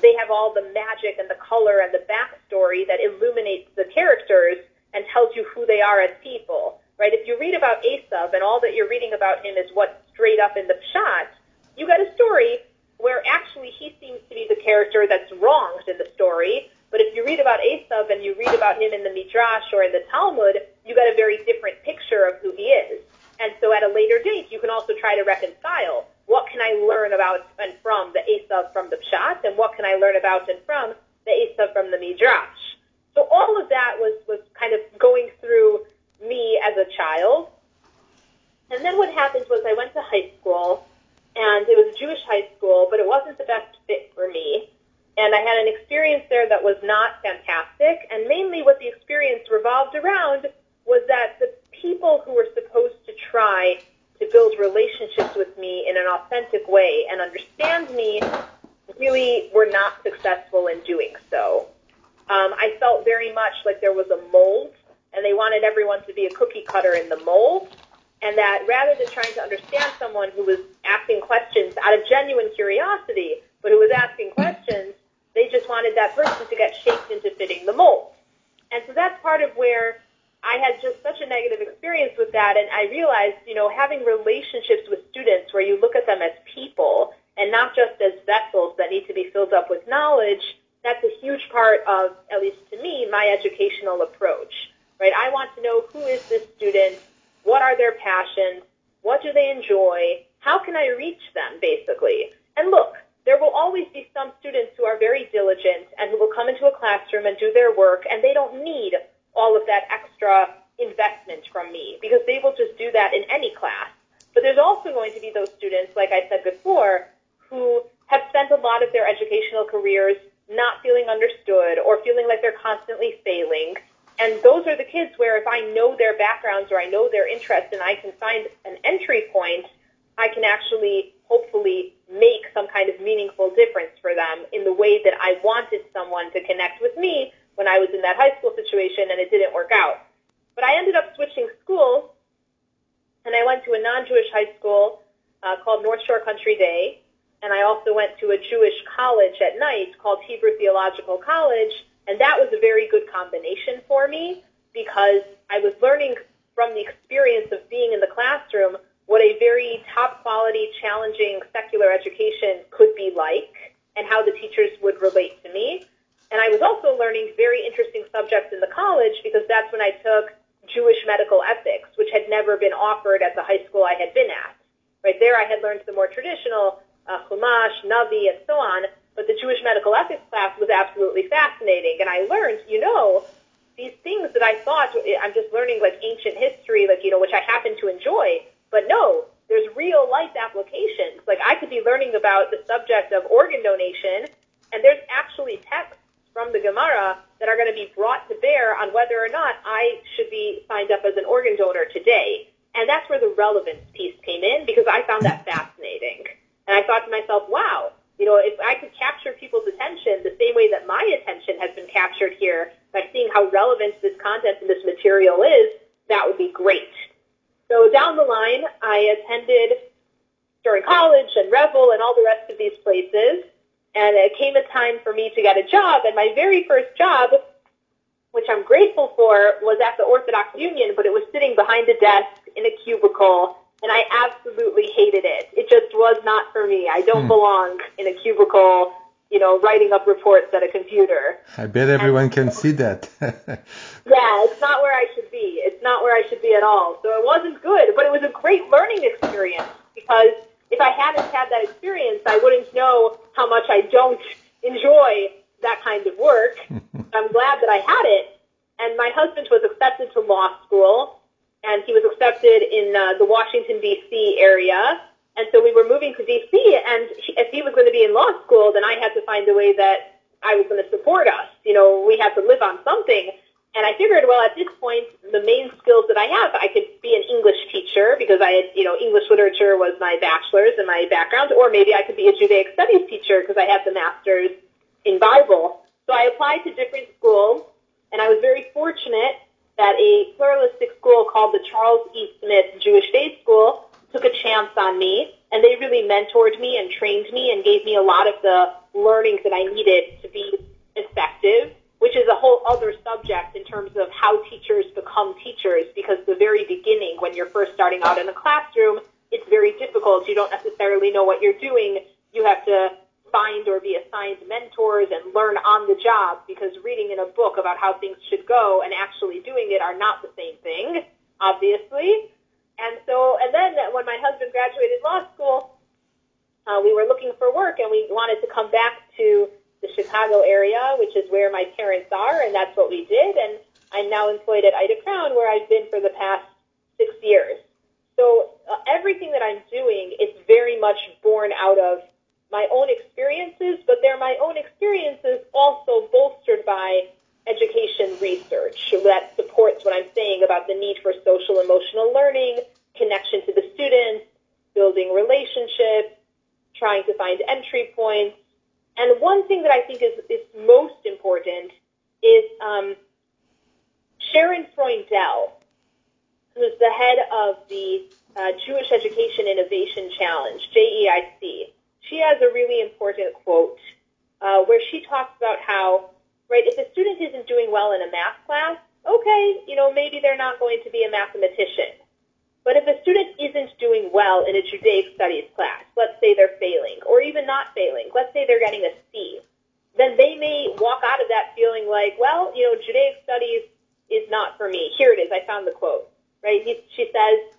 they have all the magic and the color and the backstory that illuminates the characters and tells you who they are as people, right? If you read about Esav and all that you're reading about him is what's straight up in the pshat, you got a story where actually he seems to be the character that's wronged in the story. But if you read about Esav and you read about him in the Midrash or in the Talmud, you got a very different picture of who he is. And so at a later date, you can also try to reconcile what can I learn about and from the Esav from the Pshat, and what can I learn about and from the Esav from the Midrash. So all of that was, was kind of going through me as a child. And then what happened was I went to high school, and it was a Jewish high school, but it wasn't the best fit for me. And I had an experience there that was not fantastic, and mainly what the experience revolved around was that the people who were supposed to try to build relationships with me in an authentic way and understand me really were not successful in doing so. Um, I felt very much like there was a mold, and they wanted everyone to be a cookie cutter in the mold, and that rather than trying to understand someone who was asking questions out of genuine curiosity, but who was asking questions, they just wanted that person to get shaped into fitting the mold. And so that's part of where I had just such a negative experience with that, and I realized, you know, having relationships with students where you look at them as people and not just as vessels that need to be filled up with knowledge, that's a huge part of, at least to me, my educational approach, right? I want to know who is this student, what are their passions, what do they enjoy, how can I reach them, basically. And look, there will always be some students who are very diligent and who will come into a classroom and do their work, and they don't need all of that extra investment from me because they will just do that in any class. But there's also going to be those students, like I said before, who have spent a lot of their educational careers not feeling understood or feeling like they're constantly failing. And those are the kids where if I know their backgrounds or I know their interests and I can find an entry point, I can actually hopefully make some kind of meaningful difference for them in the way that I wanted someone to connect with me when I was in that high school situation and it didn't work out. But I ended up switching schools and I went to a non-Jewish high school uh, called North Shore Country Day and I also went to a Jewish college at night called Hebrew Theological College, and that was a very good combination for me because I was learning from the experience of being in the classroom what a very top quality, challenging secular education could be like and how the teachers would relate to me. And I was also learning very interesting subjects in the college because that's when I took Jewish medical ethics, which had never been offered at the high school I had been at. Right there, I had learned the more traditional uh, Chumash, Navi, and so on. But the Jewish medical ethics class was absolutely fascinating, and I learned, you know, these things that I thought I'm just learning like ancient history, like you know, which I happen to enjoy. But no, there's real life applications. Like I could be learning about the subject of organ donation, and there's actually texts from the Gemara that are going to be brought to bear on whether or not I should be signed up as an organ donor today. And that's where the relevance piece came in because I found that fascinating. And I thought to myself, wow, you know, if I could capture people's attention the same way that my attention has been captured here by seeing how relevant this content and this material is, that would be great. So down the line, I attended during college and Revel and all the rest of these places. And it came a time for me to get a job. And my very first job, which I'm grateful for, was at the Orthodox Union, but it was sitting behind a desk in a cubicle and I absolutely hated it. It just was not for me. I don't hmm. belong in a cubicle, you know, writing up reports at a computer. I bet everyone and, can see that. yeah, it's not where I should be. It's not where I should be at all. So it wasn't good, but it was a great learning experience because if I hadn't had that experience, I wouldn't know how much I don't enjoy that kind of work. I'm glad that I had it. And my husband was accepted to law school and he was accepted in uh, the Washington D.C. area. And so we were moving to D.C. And he, if he was going to be in law school, then I had to find a way that I was going to support us. You know, we had to live on something. And I figured, well, at this point, the main skills that I have, I could be an English teacher because I had, you know, English literature was my bachelor's and my background, or maybe I could be a Judaic studies teacher because I have the master's in Bible. So I applied to different schools, and I was very fortunate that a pluralistic school called the Charles E. Smith Jewish Day School took a chance on me, and they really mentored me and trained me and gave me a lot of the learnings that I needed to be effective, which is a whole other subject in terms of how teachers become teachers, because the very beginning, when you're first starting out in a classroom, it's very difficult. You don't necessarily know what you're doing. You have to find or be assigned mentors and learn on the job because reading in a book about how things should go and actually doing it are not the same thing, obviously. And so, and then when my husband graduated law school, uh, we were looking for work and we wanted to come back to the Chicago area, which is where my parents are, and that's what we did. And I'm now employed at Ida Crown, where I've been for the past six years. So uh, everything that I'm doing is very much born out of my own experiences, but they're my own experiences also bolstered by education research that supports what I'm saying about the need for social emotional learning, connection to the students, building relationships, trying to find entry points. And one thing that I think is, is most important is um, Sharon Freundel, who's the head of the uh, Jewish Education Innovation Challenge, JEIC she has a really important quote uh, where she talks about how, right, if a student isn't doing well in a math class, okay, you know, maybe they're not going to be a mathematician. But if a student isn't doing well in a Judaic studies class, let's say they're failing, or even not failing, let's say they're getting a C, then they may walk out of that feeling like, well, you know, Judaic studies is not for me. Here it is. I found the quote, right? He, she says,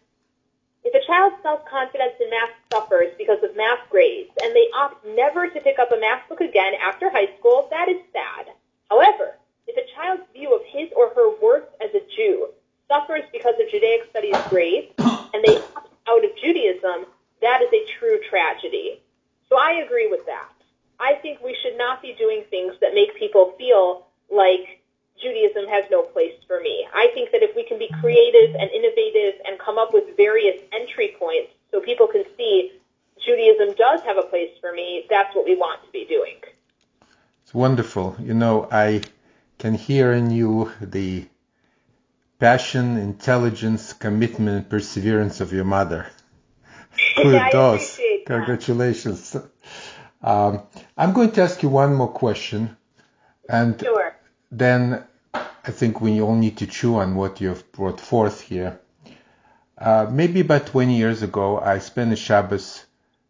If a child's self-confidence in math suffers because of math grades and they opt never to pick up a math book again after high school, that is sad. However, if a child's view of his or her worth as a Jew suffers because of Judaic studies grades and they opt out of Judaism, that is a true tragedy. So I agree with that. I think we should not be doing things that make people feel like Judaism has no place for me. I think that if we can be creative and innovative and come up with various entry points so people can see Judaism does have a place for me, that's what we want to be doing. It's wonderful. You know, I can hear in you the passion, intelligence, commitment, perseverance of your mother. Kudos. Congratulations. Um, I'm going to ask you one more question. And sure. then I think we all need to chew on what you've brought forth here. Uh, maybe about 20 years ago, I spent a Shabbos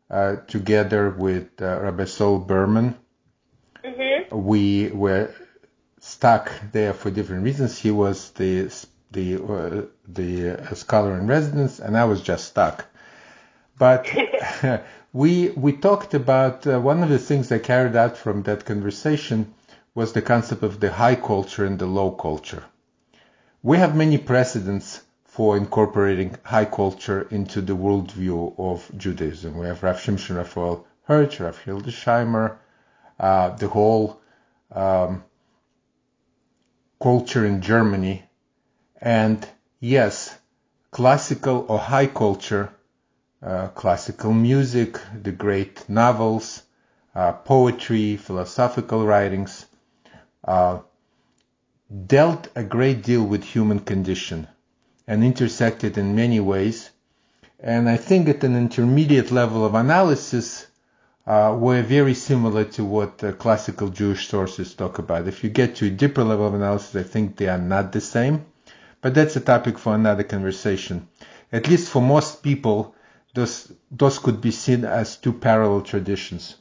uh, together with uh, Rabbi Saul Berman. We were stuck there for different reasons. He was the the uh, the uh, scholar in residence, and I was just stuck. But we we talked about uh, one of the things I carried out from that conversation was the concept of the high culture and the low culture. We have many precedents for incorporating high culture into the worldview of Judaism. We have Rav Shimshon Raphael Hirsch, Rav Hildesheimer, uh, the whole um, culture in Germany. And yes, classical or high culture, uh, classical music, the great novels, uh, poetry, philosophical writings, uh, dealt a great deal with human condition and intersected in many ways. And I think at an intermediate level of analysis, were very similar to what uh, classical Jewish sources talk about. If you get to a deeper level of analysis, I think they are not the same. But that's a topic for another conversation. At least for most people, those, those could be seen as two parallel traditions.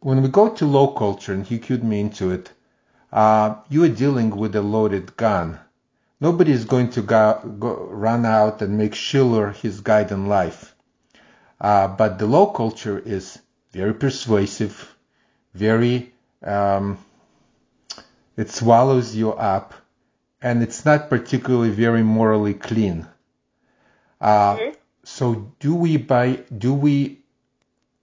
When we go to low culture, and he cued me into it, uh, you are dealing with a loaded gun. Nobody is going to go, go, run out and make Schiller his guide in life. Uh, but the low culture is very persuasive, very, um, it swallows you up, and it's not particularly very morally clean. Uh, mm-hmm. So do we by, do we,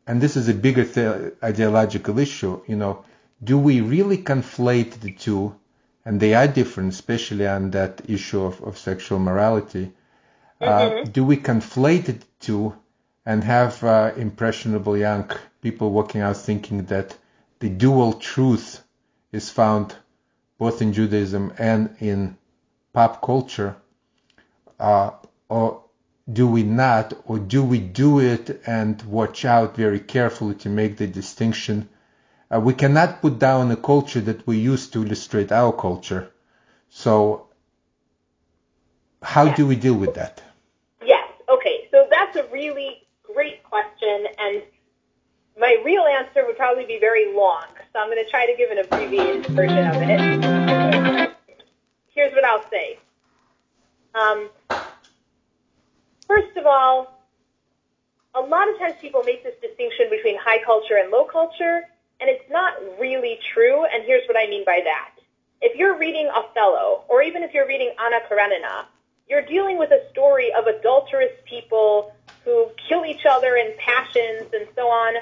and this is a bigger ideological issue, you know, do we really conflate the two? And they are different, especially on that issue of, of sexual morality. Mm-hmm. Uh, do we conflate the two and have uh, impressionable young people walking out thinking that the dual truth is found both in Judaism and in pop culture? Uh, or do we not, or do we do it and watch out very carefully to make the distinction uh, we cannot put down a culture that we use to illustrate our culture. So, how yes. do we deal with that? Yes. Okay. So that's a really question, and my real answer would probably be very long. So I'm going to try to give an abbreviated version of it. Here's what I'll say. Um, first of all, a lot of times people make this distinction between high culture and low culture, and it's not really true, and here's what I mean by that. If you're reading Othello, or even if you're reading Anna Karenina, you're dealing with a story of adulterous people who kill each other in passions and so on.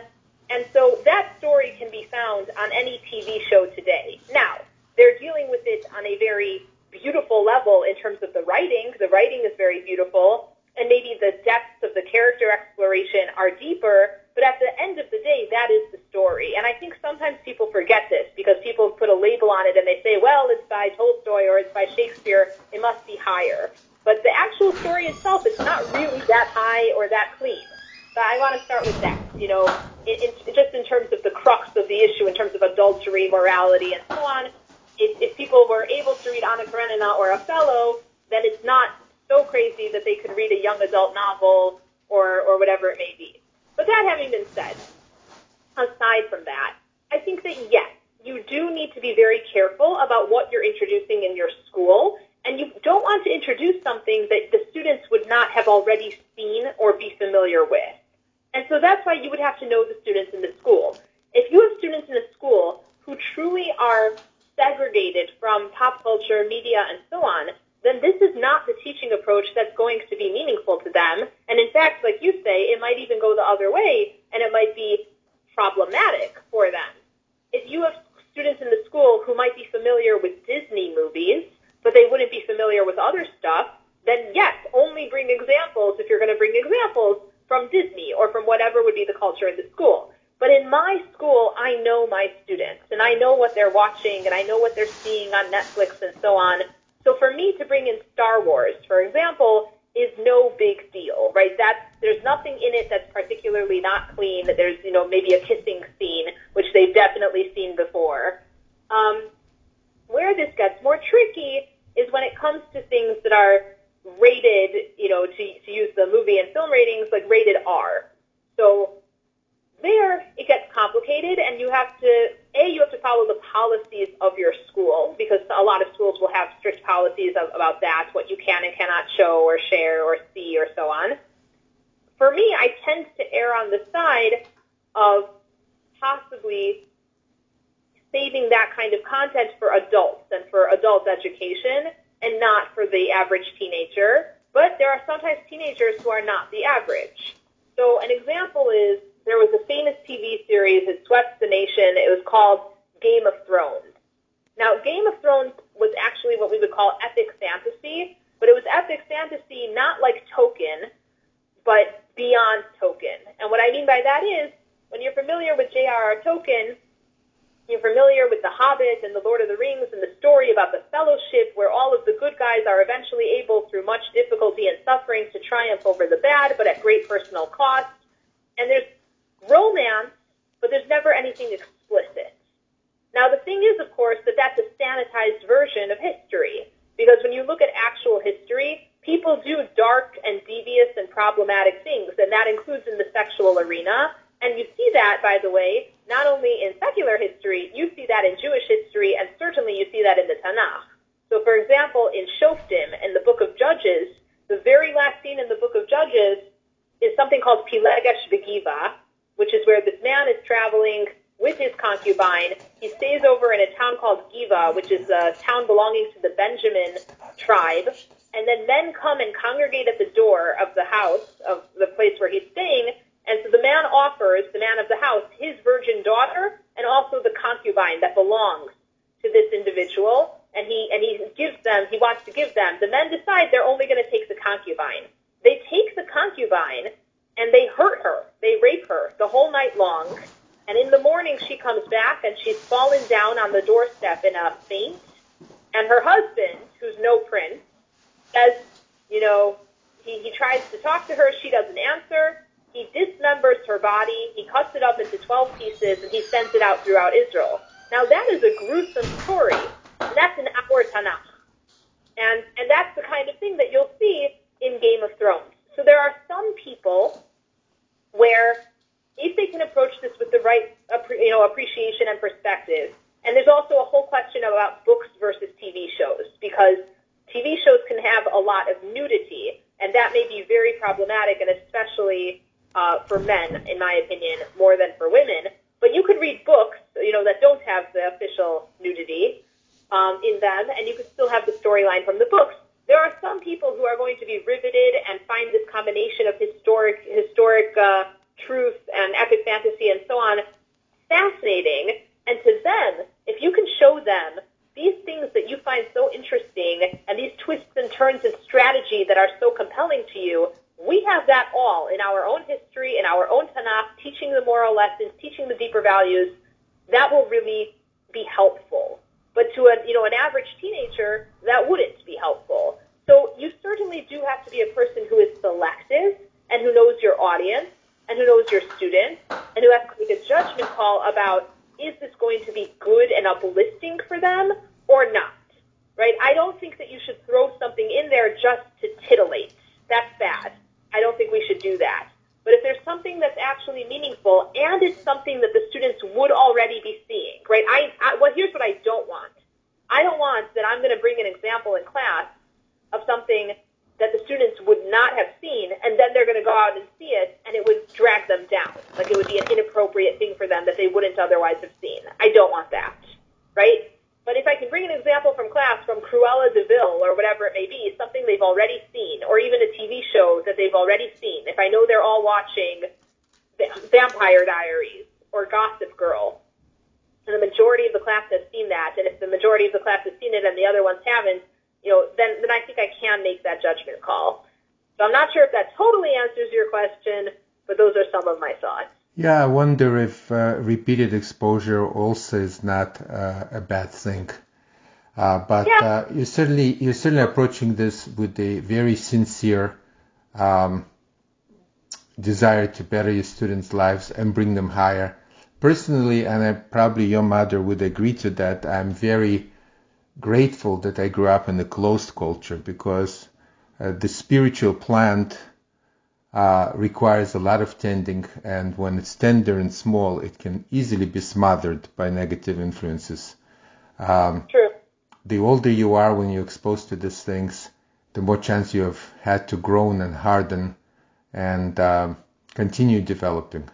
And so that story can be found on any TV show today. Now, they're dealing with it on a very beautiful level in terms of the writing. The writing is very beautiful, and maybe the depths of the character exploration are deeper, but at the end of the day, that is the story. And I think sometimes people forget this because people put a label on it and they say, well, it's by Tolstoy or it's by Shakespeare. It must be higher. But the actual story itself is not really that high or that clean. So I want to start with that. You know, in, in, just in terms of the crux of the issue, in terms of adultery, morality, and so on. If, if people were able to read Anna Karenina or Othello, then it's not so crazy that they could read a young adult novel or, or whatever it may be. But that having been said, aside from that, I think that yes, you do need to be very careful about what you're introducing in your school, and you don't want to introduce something that the students would not have already seen or be familiar with. And so that's why you would have to know the students in the school. If you have students in a school who truly are segregated from pop culture, media, and so on, then this is not the teaching approach that's going to be meaningful to them. And in fact, like you say, it might even go the other way and it might be problematic for them. If you have students in the school who might be familiar with Disney movies, but they wouldn't be familiar with other stuff, then yes, only bring examples if you're going to bring examples from Disney or from whatever would be the culture in the school. But in my school, I know my students and I know what they're watching and I know what they're seeing on Netflix and so on. So for me to bring in Star Wars, for example, is no big deal, right? That's there's nothing in it that's particularly not clean. There's you know maybe a kissing scene, which they've definitely seen before. Um, where this gets more tricky is when it comes to things that are rated, you know, to, to use the movie and film ratings, like rated R. So there it gets complicated and you have to, A, you have to follow the policies of your school because a lot of schools will have strict policies of, about that, what you can and cannot show or share or see or so on. For me, I tend to err on the side of possibly saving that kind of content for adults and for adult education and not for the average teenager. But there are sometimes teenagers who are not the average. So an example is there was a famous TV series that swept the nation. It was called Game of Thrones. Now, Game of Thrones was actually what we would call epic fantasy, but it was epic fantasy not like Tolkien, but beyond Tolkien. And what I mean by that is, when you're familiar with J.R.R. Tolkien, you're familiar with The Hobbit and The Lord of the Rings and the story about the fellowship where all of the good guys are eventually able, through much difficulty and suffering, to triumph over the bad, but at great personal cost. And there's romance, but there's never anything explicit. Now, the thing is, of course, that that's a sanitized version of history. Because when you look at actual history, people do dark and devious and problematic things, and that includes in the sexual arena. And you see that, by the way, not only in secular history, you see that in Jewish history, and certainly you see that in the Tanakh. So, for example, in Shoftim, in the book of Judges, the very last scene in the book of Judges is something called Pilegesh Begiva, which is where this man is traveling with his concubine. He stays over in a town called Giva, which is a town belonging to the Benjamin tribe. And then men come and congregate at the door of the house, of the place where he's staying. And so the man offers, the man of the house, his virgin daughter and also the concubine that belongs to this individual. And he, and he gives them, he wants to give them. The men decide they're only going to take the concubine. They take the concubine and they hurt her. They rape her the whole night long. And in the morning, she comes back and she's fallen down on the doorstep in a faint. And her husband, who's no prince, says, you know, he, he tries to talk to her. She doesn't answer. He dismembers her body. He cuts it up into 12 pieces and he sends it out throughout Israel. Now, that is a gruesome story. And that's in our Tanakh. And, and that's the kind of thing that you'll see in Game of Thrones. So there are some people where if they can approach this with the right you know, appreciation and perspective, and there's also a whole question about books versus TV shows, because TV shows can have a lot of nudity, and that may be very problematic, and especially uh, for men, in my opinion, more than for women. But you could read books, you know, that don't have the official nudity um, in them, and you could still have the storyline from the books there are some people who are going to be riveted and find this combination of historic historic uh, truth and epic fantasy and so on fascinating. And to them, if you can show them these things that you find so interesting and these twists and turns in strategy that are so compelling to you, we have that all in our own history, in our own Tanakh, teaching the moral lessons, teaching the deeper values. That will really be helpful. But to a, you know, an average teenager, that wouldn't be helpful. So you certainly do have to be a person who is selective and who knows your audience and who knows your students and who has to make a judgment call about is this going to be good and uplifting for them or not? Right? I don't think that you should throw something in there just to titillate. That's bad. I don't think we should do that. But if there's something that's actually meaningful and it's something that the students would already be seeing, right? I, I well, here's what I don't want. I don't want that I'm going to bring an example in class of something that the students would not have seen, and then they're going to go out and see it, and it would drag them down. Like it would be an inappropriate thing for them that they wouldn't otherwise have seen. I don't want that, right? But if I can bring an example from class from Cruella de Vil or whatever it may be, something they've already seen, or even a TV show that they've already seen, if I know they're all watching Vampire Diaries or Gossip Girl, and the majority of the class has seen that, and if the majority of the class has seen it and the other ones haven't, you know, then, then I think I can make that judgment call. So I'm not sure if that totally answers your question, but those are some of my thoughts. Yeah, I wonder if uh, repeated exposure also is not uh, a bad thing. Uh, but Yeah. uh, you're certainly you're certainly approaching this with a very sincere um, desire to better your students' lives and bring them higher. Personally, and I, probably your mother would agree to that, I'm very grateful that I grew up in a closed culture because uh, the spiritual plant requires a lot of tending, and when it's tender and small, it can easily be smothered by negative influences. Um, True. the older you are when you're exposed to these things, the more chance you have had to grow and harden and um, continue developing.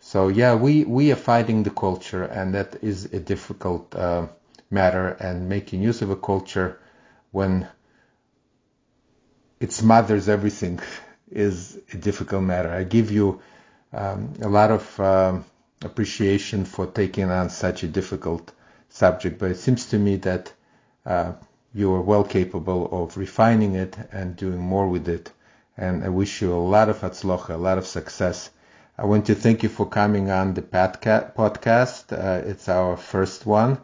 So yeah, we we are fighting the culture, and that is a difficult uh, matter. And making use of a culture when it smothers everything is a difficult matter. I give you um, a lot of um, appreciation for taking on such a difficult subject, but it seems to me that uh, you are well capable of refining it and doing more with it. And I wish you a lot of hatzlocha, a lot of success. I want to thank you for coming on the podca- podcast. Uh, it's our first one.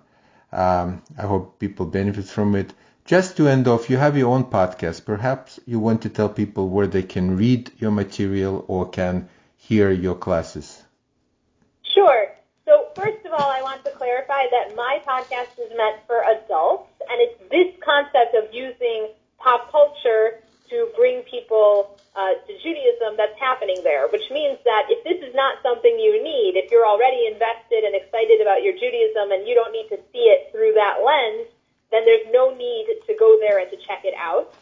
Um, I hope people benefit from it. Just to end off, you have your own podcast. Perhaps you want to tell people where they can read your material or can hear your classes. Sure. So first of all, I want to clarify that my podcast is meant for adults, and it's this concept of using pop culture to bring people uh, to Judaism that's happening there, which means that if this is not something you need, if you're already invested and excited about your Judaism and you don't need to see it through that lens, then there's no need to go there and to check it out.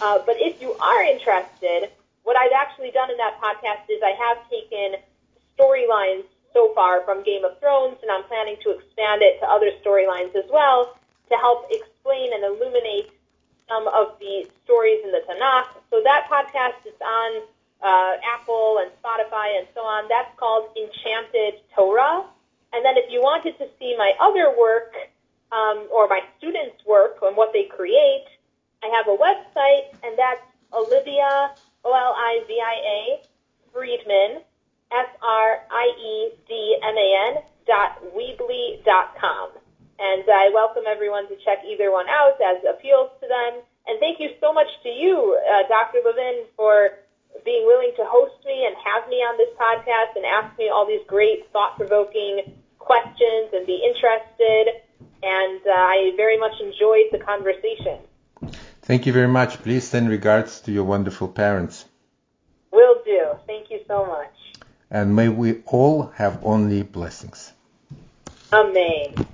Uh, but if you are interested, what I've actually done in that podcast is I have taken storylines so far from Game of Thrones, and I'm planning to expand it to other storylines as well to help explain and illuminate some of the stories in the Tanakh. So that podcast is on uh, Apple and Spotify and so on. That's called Enchanted Torah. And then if you wanted to see my other work um, or my students' work and what they create, I have a website, and that's Olivia, O L I V I A, Friedman, F R I E D M A N dot Weebly dot com. And I welcome everyone to check either one out as appeals to them. And thank you so much to you, uh, Dr. Levin, for being willing to host me and have me on this podcast and ask me all these great, thought-provoking questions and be interested. And uh, I very much enjoyed the conversation. Thank you very much. Please send regards to your wonderful parents. Will do. Thank you so much. And may we all have only blessings. Amen.